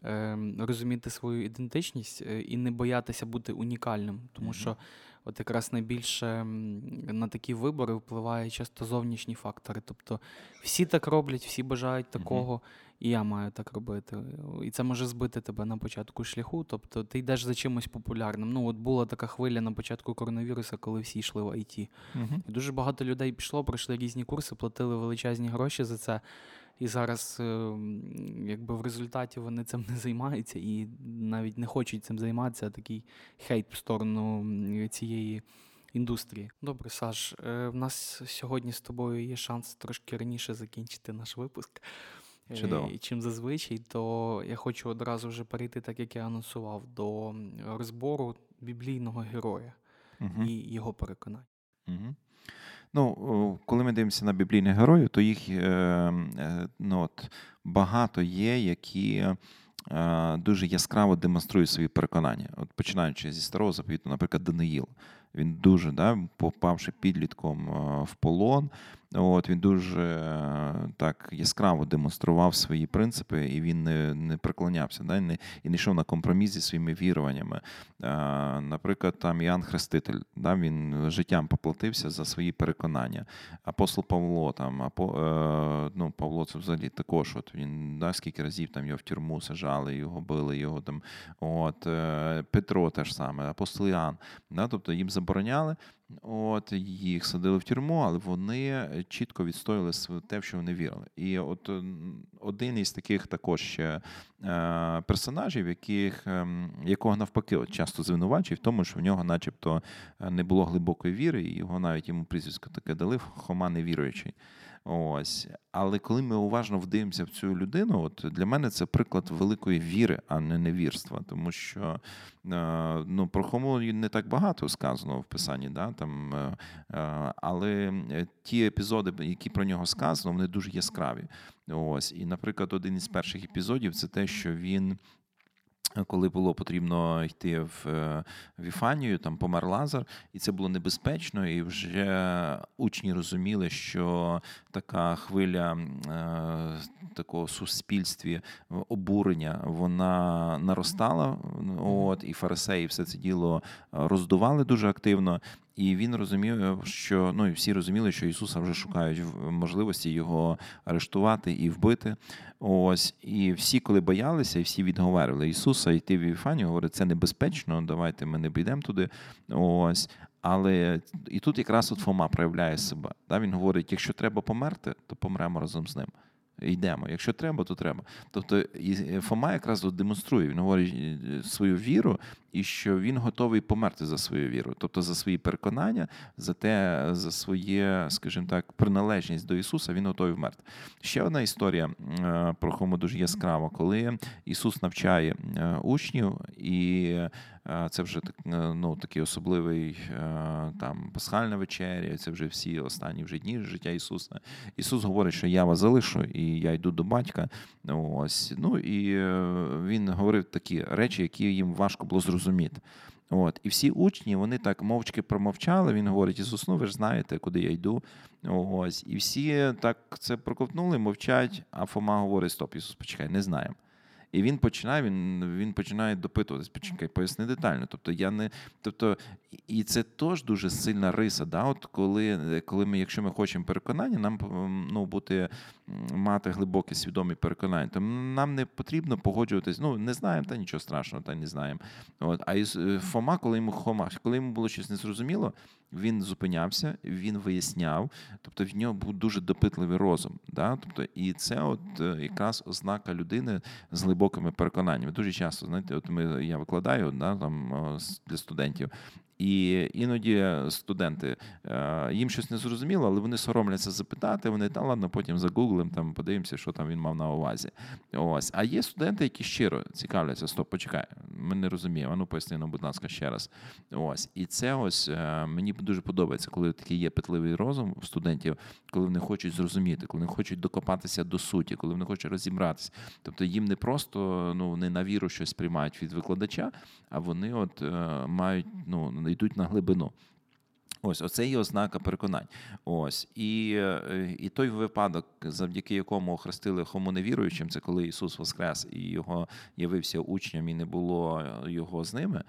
е, розуміти свою ідентичність е, і не боятися бути унікальним, тому що от якраз найбільше на такі вибори впливає часто зовнішні фактори. Тобто всі так роблять, всі бажають такого, і я маю так робити. І це може збити тебе на початку шляху. Тобто ти йдеш за чимось популярним. Ну, от була така хвиля на початку коронавірусу, коли всі йшли в ІТ. Угу. І дуже багато людей пішло, пройшли різні курси, платили величезні гроші за це. І зараз, е, якби в результаті вони цим не займаються і навіть не хочуть цим займатися, такий хейт в сторону цієї індустрії. Добре, Саш, е, в нас сьогодні з тобою є шанс трошки раніше закінчити наш випуск. Е, Чудово. І чим зазвичай, то я хочу одразу вже перейти, так як я анонсував, до розбору біблійного героя угу. і його переконань. Угу. Ну, коли ми дивимося на біблійних героїв, то їх е, е, ну, от, багато є, які е, дуже яскраво демонструють свої переконання. От Починаючи зі старого заповіту, наприклад, Даниїл. Він дуже, да, попавши підлітком в полон, От Він дуже е, так яскраво демонстрував свої принципи, і він не не приклонявся, да, не, і не йшов на компроміс зі своїми віруваннями. А, Наприклад, там Іоанн Хреститель, да, він життям поплатився за свої переконання. Апостол Павло, там, апо, е, ну, Павло це взагалі також. От Він да, скільки разів там його в тюрму сажали, його били, його там. От, е, Петро теж саме, апостол Іоанн, да, тобто їм забороняли. От їх садили в тюрму, але вони чітко відстояли те, в що вони вірили. І от один із таких також ще е, персонажів, яких, ем, якого навпаки от часто звинувачують, в тому, що в нього, начебто, не було глибокої віри, і його навіть йому прізвисько таке дали Хома невіруючий. Ось, але коли ми уважно вдивимося в цю людину, от для мене це приклад великої віри, а не невірства. Тому що е, ну, про Хому не так багато сказано в писанні, да, там, е, е, але ті епізоди, які про нього сказано, вони дуже яскраві. Ось, і, наприклад, один із перших епізодів це те, що він коли було потрібно йти в е, Віфанію, там помер Лазар, і це було небезпечно, і вже учні розуміли, що така хвиля е, такого суспільстві обурення вона наростала. От і фарисеї все це діло роздували дуже активно. І він розумів, що ну і всі розуміли, що Ісуса вже шукають можливості його арештувати і вбити. Ось і всі, коли боялися, і всі відговорили Ісуса йти в Іфанію, говорить, це небезпечно. Давайте ми не підемо туди. Ось. Але і тут якраз от Фома проявляє себе. Да? Він говорить: якщо треба померти, то помремо разом з ним йдемо. Якщо треба, то треба. Тобто і Фома якраз демонструє, він говорить е, свою віру, і що він готовий померти за свою віру, тобто за свої переконання, за те, за своє, скажімо так, приналежність до Ісуса, він готовий вмерти. Ще одна історія е, про Хому дуже яскрава, коли Ісус навчає е, учнів і це вже ну, такий особливий там пасхальна вечеря, це вже всі останні вже дні життя Ісуса. Ісус говорить, що я вас залишу, і я йду до батька. Ось. Ну і е, він говорив такі речі, які їм важко було зрозуміти. От. І всі учні вони так мовчки промовчали. Він говорить: Ісус, ну ви ж знаєте, куди я йду. Ось. І всі так це проковтнули, мовчать. А Фома говорить: Стоп, Ісус, почекай, не знаємо. І він починає він він починає допитуватись, почекай, поясни детально. Тобто я не, тобто, і це теж дуже сильна риса. Да? От коли коли ми, якщо ми хочемо переконання, нам ну, бути мати глибоке свідомі переконання, то нам не потрібно погоджуватись. Ну не знаємо, та нічого страшного, та не знаємо. От а із е, Фома, коли йому Хома, коли йому було щось незрозуміло, він зупинявся, він виясняв, тобто в нього був дуже допитливий розум. Да? Тобто, і це от е, якраз ознака людини з глибокими переконаннями. Дуже часто знаєте, от ми я викладаю да, там для студентів. І іноді студенти е, їм щось не зрозуміло, але вони соромляться запитати. Вони та ладно, потім загуглим, там подивимося, що там він мав на увазі. Ось. А є студенти, які щиро цікавляться, стоп, почекай, ми не розуміємо. А ну поясни нам, будь ласка, ще раз. Ось. І це ось е, мені дуже подобається, коли такий є питливий розум у студентів, коли вони хочуть зрозуміти, коли вони хочуть докопатися до суті, коли вони хочуть розібратися. Тобто їм не просто ну, вони на віру щось приймають від викладача, а вони от е, мають ну йдуть на глибину. Ось, оце є ознака переконань. Ось і е, і той випадок, завдяки якому охрестили хому невіруючим, це коли Ісус Воскрес і його явився учням, і не було його з ними.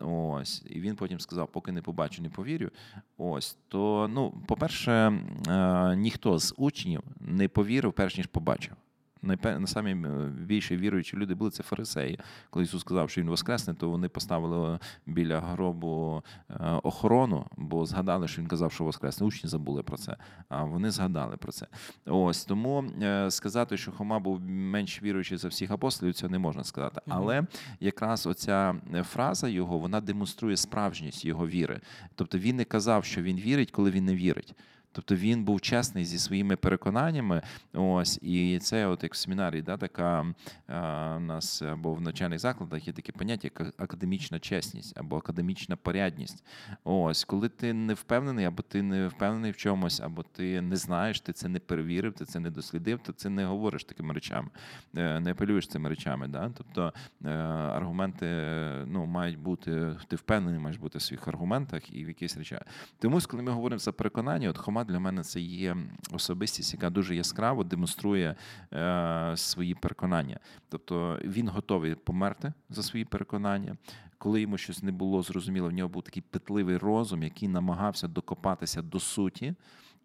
Ось, і він потім сказав: поки не побачу, не повірю. Ось то, ну, по-перше, е, ніхто з учнів не повірив, перш ніж побачив найсамі більше віруючі люди були це фарисеї. Коли Ісус сказав, що Він воскресне, то вони поставили біля гробу е, охорону, бо згадали, що він казав, що воскресне. Учні забули про це, а вони згадали про це. Ось тому е, сказати, що Хома був менш віруючий за всіх апостолів, це не можна сказати. Але якраз оця фраза його вона демонструє справжність його віри. Тобто він не казав, що він вірить, коли він не вірить. Тобто він був чесний зі своїми переконаннями. Ось і це, от як в семінарі, да, така а, у нас або в навчальних закладах є таке поняття, як академічна чесність або академічна порядність. Ось, коли ти не впевнений, або ти не впевнений в чомусь, або ти не знаєш, ти це не перевірив, ти це не дослідив, то це не говориш такими речами, е, не апелюєш цими речами. Да? Тобто е, аргументи ну, мають бути, ти впевнений, маєш бути в своїх аргументах і в якісь речах. Тому, коли ми говоримо за переконання, от Хома Хома для мене це є особистість, яка дуже яскраво демонструє е, свої переконання. Тобто він готовий померти за свої переконання. Коли йому щось не було зрозуміло, в нього був такий питливий розум, який намагався докопатися до суті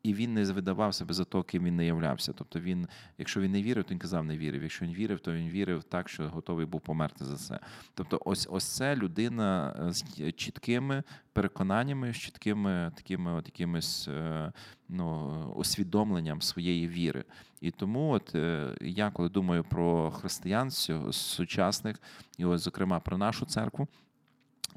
і він не видавав себе за то, ким він не являвся. Тобто він, якщо він не вірив, то він казав, не вірив. Якщо він вірив, то він вірив так, що готовий був померти за це. Тобто, ось ось це людина з чіткими переконаннями, з чіткими такими от якимись е, ну, усвідомленням своєї віри. І тому, от е, я коли думаю про християн сучасних, і ось, зокрема, про нашу церкву.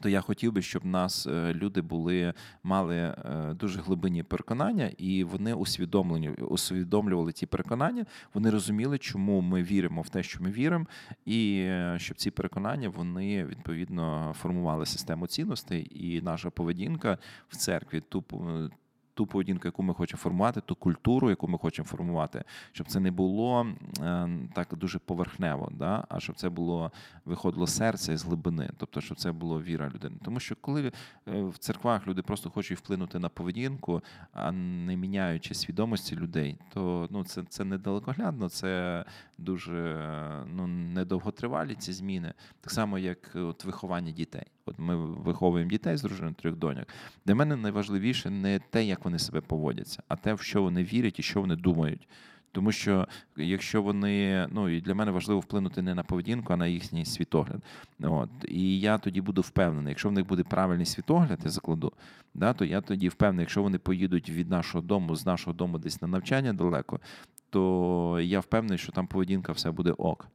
То я хотів би, щоб нас е, люди були мали е, дуже глибинні переконання, і вони усвідомлені усвідомлювали ці переконання. Вони розуміли, чому ми віримо в те, що ми віримо, і е, щоб ці переконання вони відповідно формували систему цінностей, і наша поведінка в церкві ту ту поведінку, яку ми хочемо формувати, ту культуру, яку ми хочемо формувати, щоб це не було е, так дуже поверхнево, да? а щоб це було виходило серце з глибини, тобто, щоб це було віра людини. Тому що коли е, в церквах люди просто хочуть вплинути на поведінку, а не міняючи свідомості людей, то ну це це недалекоглядно, це дуже ну недовготривалі ці зміни, так само як от виховання дітей. От ми виховуємо дітей з дружиною трьох доньок. Для мене найважливіше не те, як вони себе поводяться, а те, в що вони вірять і що вони думають. Тому що якщо вони, ну і для мене важливо вплинути не на поведінку, а на їхній світогляд. От І я тоді буду впевнений, якщо в них буде правильний світогляд, я закладу, да, то я тоді впевнений, якщо вони поїдуть від нашого дому, з нашого дому десь на навчання далеко, то я впевнений, що там поведінка все буде ок.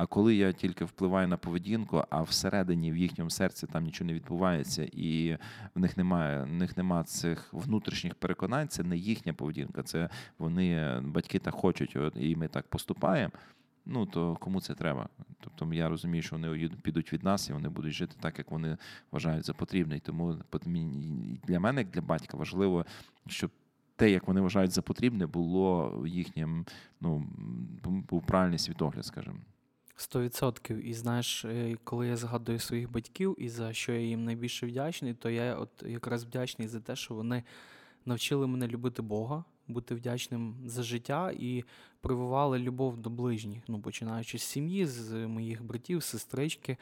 А коли я тільки впливаю на поведінку, а всередині в їхньому серці там нічого не відбувається, і в них немає в них немає цих внутрішніх переконань, це не їхня поведінка, це вони батьки так хочуть, і ми так поступаємо. Ну то кому це треба? Тобто я розумію, що вони підуть від нас і вони будуть жити так, як вони вважають за потрібне. І тому для мене, як для батька, важливо, щоб те, як вони вважають за потрібне, було їхнім, ну був правильний світогляд, скажімо. Сто відсотків. І знаєш, е, коли я згадую своїх батьків і за що я їм найбільше вдячний, то я от якраз вдячний за те, що вони навчили мене любити Бога, бути вдячним за життя і прививали любов до ближніх, ну починаючи з сім'ї, з моїх братів, сестрички.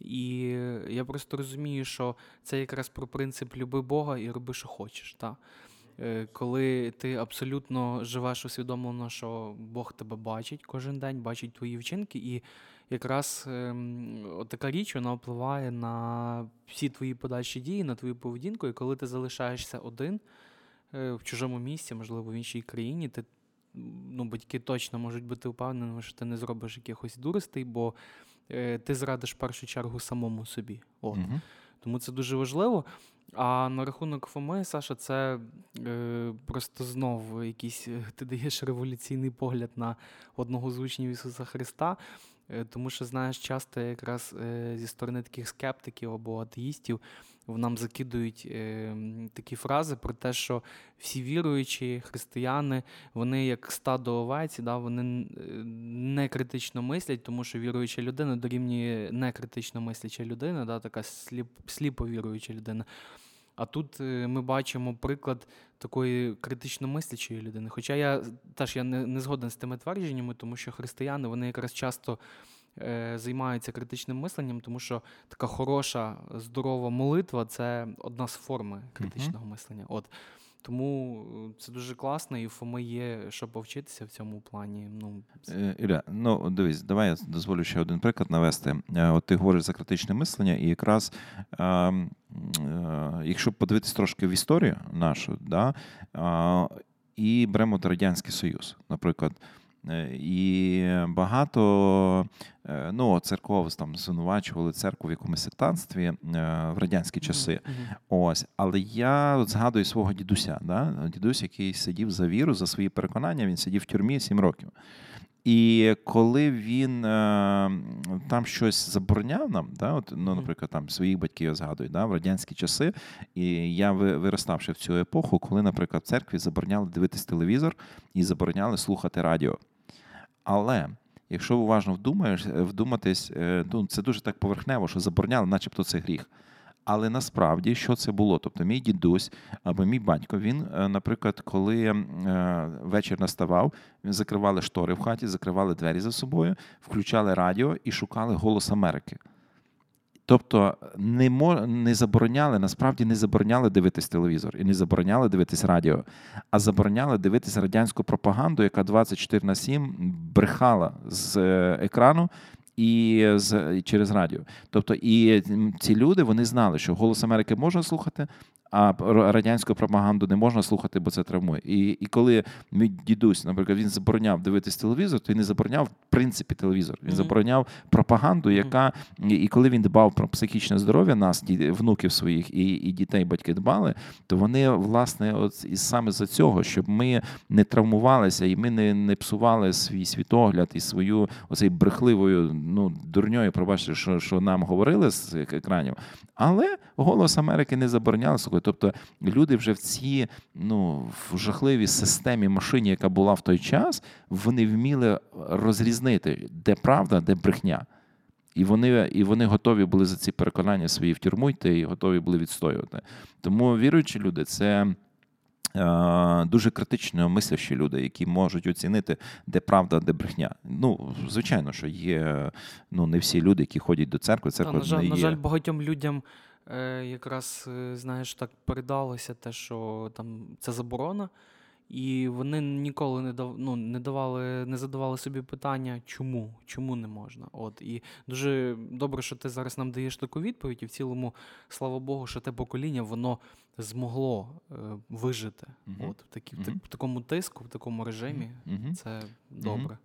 І я просто розумію, що це якраз про принцип люби Бога і роби, що хочеш. Та? Е, коли ти абсолютно живеш усвідомлено, що Бог тебе бачить кожен день, бачить твої вчинки, і якраз ем, така річ вона впливає на всі твої подальші дії, на твою поведінку. І коли ти залишаєшся один е, в чужому місці, можливо, в іншій країні, ти ну, батьки точно можуть бути впевнені, що ти не зробиш якихось дуростей, бо е, ти зрадиш в першу чергу самому собі. От. Угу. Тому це дуже важливо. А на рахунок Фоми, Саша, це е, просто знов якийсь е, ти даєш революційний погляд на одного з учнів Ісуса Христа. Е, тому що, знаєш, часто якраз е, зі сторони таких скептиків або атеїстів нам закидують е, такі фрази про те, що всі віруючі християни, вони як стадо овець, да, вони не критично мислять, тому що віруюча людина дорівнює не критично мисляча людина, да, така сліп, сліпо віруюча людина. А тут ми бачимо приклад такої критично мислячої людини. Хоча я теж я не, не згоден з тими твердженнями, тому що християни вони якраз часто е, займаються критичним мисленням, тому що така хороша, здорова молитва це одна з форм критичного uh-huh. мислення. От. Тому е, це дуже класно, і Фоми є, що повчитися в цьому плані. Ну е, Ілля, ну дивись, давай я дозволю ще один приклад навести. Е, от ти говориш за критичне мислення, і якраз е, е, якщо подивитись трошки в історію нашу, да, е, і беремо Радянський Союз, наприклад. Е, і багато е, ну, церков там звинувачували церкву в якомусь сектанстві е, в радянські часи. Mm-hmm. Ось, але я от згадую свого дідуся. Да? Дідусь, який сидів за віру, за свої переконання, він сидів в тюрмі сім років. І коли він там щось забороняв нам, да, от, ну, наприклад, там своїх батьків я згадую, да, в радянські часи, і я вироставши в цю епоху, коли, наприклад, в церкві забороняли дивитись телевізор і забороняли слухати радіо. Але якщо уважно вдумаєш, е, вдуматись, е, ну це дуже так поверхнево, що забороняли, начебто це гріх. Але насправді що це було? Тобто, мій дідусь або мій батько, він, е, наприклад, коли вечір наставав, він закривали штори в хаті, закривали двері за собою, включали радіо і шукали голос Америки. Тобто не мо, не забороняли, насправді не забороняли дивитись телевізор і не забороняли дивитись радіо, а забороняли дивитись радянську пропаганду, яка 24 на 7 брехала з е, екрану і з через радіо. Тобто, і ці люди вони знали, що голос Америки можна слухати, а радянську пропаганду не можна слухати, бо це травмує. І і коли мій дідусь, наприклад, він забороняв дивитись телевізор, то він не забороняв в принципі телевізор. Він mm-hmm. забороняв пропаганду, яка і коли він дбав про психічне здоров'я нас, внуків своїх і і дітей, батьки дбали, то вони власне, от і саме за цього, щоб ми не травмувалися і ми не не псували свій світогляд і свою оцей брехливою ну дурньою, пробачте, що що нам говорили з екранів. Але голос Америки не забороняли слухати церкви. Тобто люди вже в цій ну, в жахливій системі машині, яка була в той час, вони вміли розрізнити, де правда, де брехня. І вони і вони готові були за ці переконання свої в тюрму йти і готові були відстоювати. Тому віруючі люди це. Е, дуже критично мислящі люди, які можуть оцінити, де правда, де брехня. Ну, звичайно, що є ну, не всі люди, які ходять до церкви. Церква Та, на, жаль, не є... на жаль, багатьом людям якраз, е, знаєш, так передалося те, що там це заборона, і вони ніколи не дав, ну, не давали, не задавали собі питання, чому, чому не можна. От і дуже добре, що ти зараз нам даєш таку відповідь, і в цілому, слава Богу, що те покоління воно змогло е, вижити. Мгм. От в, такі, Мгм. в такому тиску, в такому режимі. Мгм. Це добре.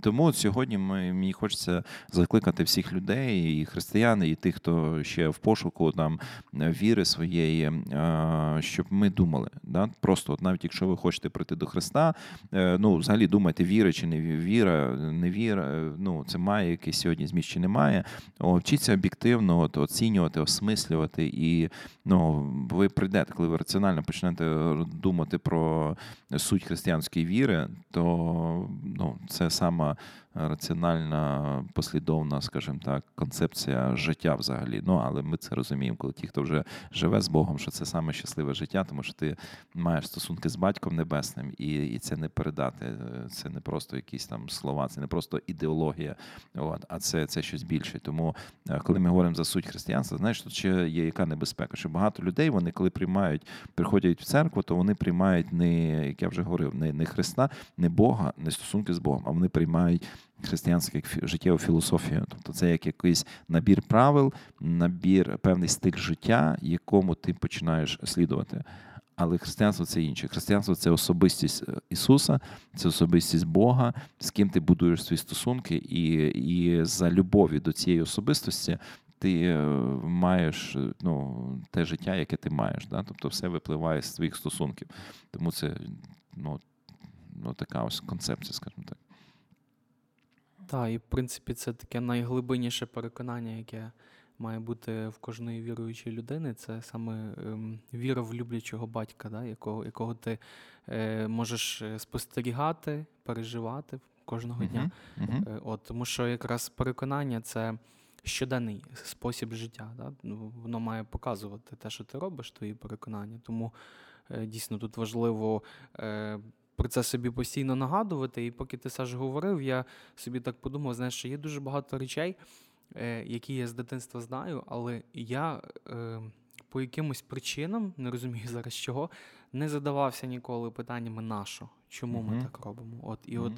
Тому сьогодні ми, мені хочеться закликати всіх людей, і християн, і тих, хто ще в пошуку там віри своєї, е, щоб ми думали. Да? Просто, от навіть якщо ви хочете прийти до Христа, е, ну взагалі думайте, віра чи не віра, не віра. е, Ну це має якийсь сьогодні зміст чи немає. Вчіться об'єктивно, от, оцінювати, осмислювати, і ну ви прийдете, коли ви раціонально почнете думати про суть християнської віри, то ну, це сама раціональна, послідовна, скажімо так, концепція життя взагалі. Ну, але ми це розуміємо, коли ті, хто вже живе з Богом, що це саме щасливе життя, тому що ти маєш стосунки з батьком небесним, і, і це не передати. Це не просто якісь там слова, це не просто ідеологія, от, а це, це щось більше. Тому, е, коли ми говоримо за суть християнства, знаєш, тут ще є яка небезпека, що багато людей, вони коли приймають, приходять в церкву, то вони приймають не, як я вже говорив, не, не Христа, не Бога, не стосунки з Богом, а вони приймають християнську як життєву філософію. Тобто це як якийсь набір правил, набір, певний стиль життя, якому ти починаєш слідувати. Але християнство це інше. Християнство це особистість е, Ісуса, це особистість Бога, з ким ти будуєш свої стосунки, і, і за любові до цієї особистості ти е, маєш е, ну, те життя, яке ти маєш. Да? Тобто все випливає з твоїх стосунків. Тому це ну, ну, така ось концепція, скажімо так. Так, і в принципі це таке найглибинніше переконання, яке має бути в кожної віруючої людини. Це саме ем, віра в люблячого батька, да, якого, якого ти е, можеш е, спостерігати, переживати кожного дня. Мгм. Мгм. Е, От, тому що якраз переконання це щоденний спосіб життя. Да? Ну, Воно має показувати те, що ти робиш, твої переконання. Тому е, дійсно тут важливо е, про це собі постійно нагадувати. І поки ти Саш говорив, я собі так подумав, знаєш, що є дуже багато речей, е, які я з дитинства знаю, але я е, по якимось причинам, не розумію зараз чого, не задавався ніколи питаннями на що, чому ми так робимо. От, і Мгм. от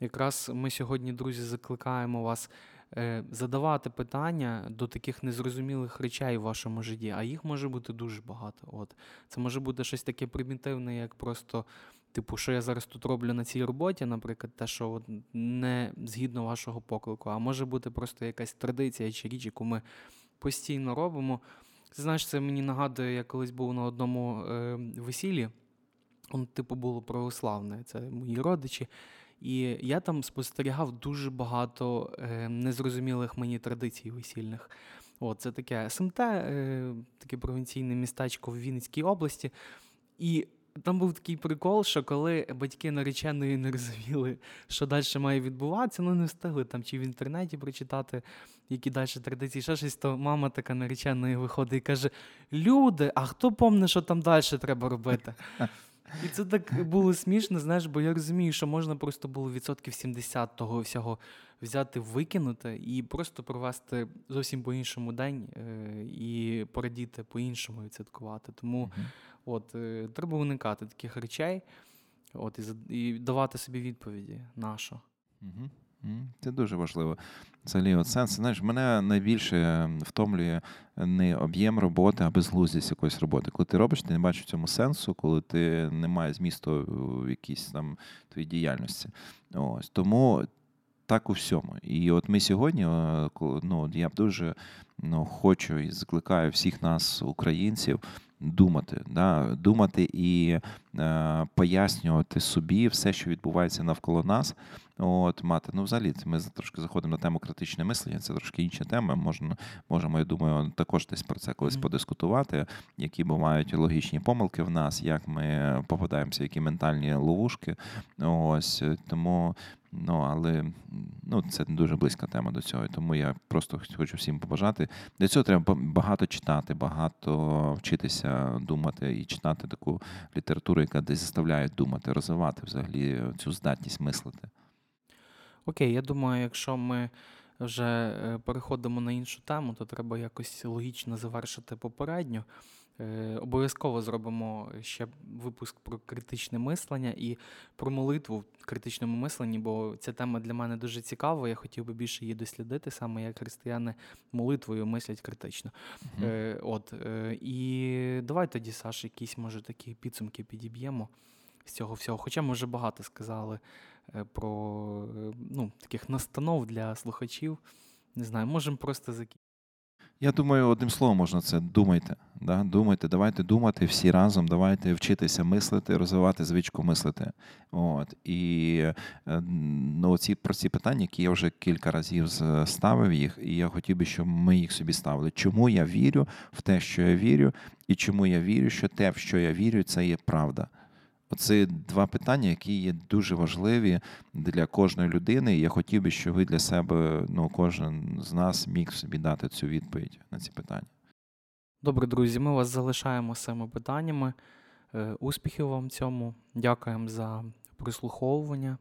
якраз ми сьогодні, друзі, закликаємо вас е, задавати питання до таких незрозумілих речей в вашому житті, а їх може бути дуже багато. От. Це може бути щось таке примітивне, як просто, типу, що я зараз тут роблю на цій роботі, наприклад, те, що от не згідно вашого поклику, а може бути просто якась традиція чи річ, яку ми постійно робимо. Ти знаєш, це мені нагадує, я колись був на одному е, весіллі. Он, типу, було православне, це мої родичі. І я там спостерігав дуже багато е, незрозумілих мені традицій весільних. От, це таке СМТ, е, таке провінційне містечко в Вінницькій області. І там був такий прикол, що коли батьки нареченої не розуміли, що далі має відбуватися, ну не встигли там чи в інтернеті прочитати, які далі традиції, ще щось, то мама така нареченої виходить і каже: Люди, а хто помне, що там далі треба робити? І це так було смішно, знаєш, бо я розумію, що можна просто було відсотків 70 того всього взяти, викинути і просто провести зовсім по-іншому день е, і порадіти по-іншому відсвяткувати. Тому Мгм. От, е, треба уникати таких речей от, і, і давати собі відповіді на що. Мгм. Це дуже важливо. Взагалі, от сенс, знаєш, мене найбільше втомлює не об'єм роботи, а безглуздість якоїсь роботи. Коли ти робиш, ти не бачиш цьому сенсу, коли ти не маєш змісту в якійсь там твоїй діяльності. Ось тому так у всьому. І от ми сьогодні, е, ну, я б дуже ну, хочу і закликаю всіх нас, українців, думати, да? думати і е, пояснювати собі все, що відбувається навколо нас. От, мати, ну, взагалі, ми трошки заходимо на тему критичне мислення, це трошки інша тема. Можна, можемо, я думаю, також десь про це колись подискутувати, які бувають логічні помилки в нас, як ми попадаємося, які ментальні ловушки. Ось тому, ну але ну, це дуже близька тема до цього. Тому я просто хочу всім побажати. Для цього треба багато читати, багато вчитися думати і читати таку літературу, яка десь заставляє думати, розвивати взагалі цю здатність мислити. Окей, я думаю, якщо ми вже е, переходимо на іншу тему, то треба якось логічно завершити попередню. Е, Обов'язково зробимо ще випуск про критичне мислення і про молитву в критичному мисленні, бо ця тема для мене дуже цікава. Я хотів би більше її дослідити, саме як християни молитвою мислять критично. Е, от, і давай тоді, Саш, якісь, може, такі підсумки підіб'ємо з цього всього. Хоча ми вже багато сказали про е, ну, таких настанов для слухачів. Не знаю, можемо просто закінчити. Я думаю, одним словом можна це думайте. Да? Думайте, давайте думати всі разом, давайте вчитися мислити, розвивати звичку мислити. От. І е, ну, ці прості питання, які я вже кілька разів ставив їх, і я хотів би, щоб ми їх собі ставили. Чому я вірю в те, що я вірю, і чому я вірю, що те, в що я вірю, це є правда. Оце два питання, які є дуже важливі для кожної людини. І я хотів би, щоб ви для себе, ну, кожен з нас міг собі дати цю відповідь на ці питання. Добре, друзі, ми вас залишаємо з цими питаннями. Е, Успіхів вам в цьому. Дякуємо за прислуховування.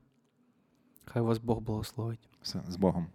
Хай вас Бог благословить. Все, з Богом.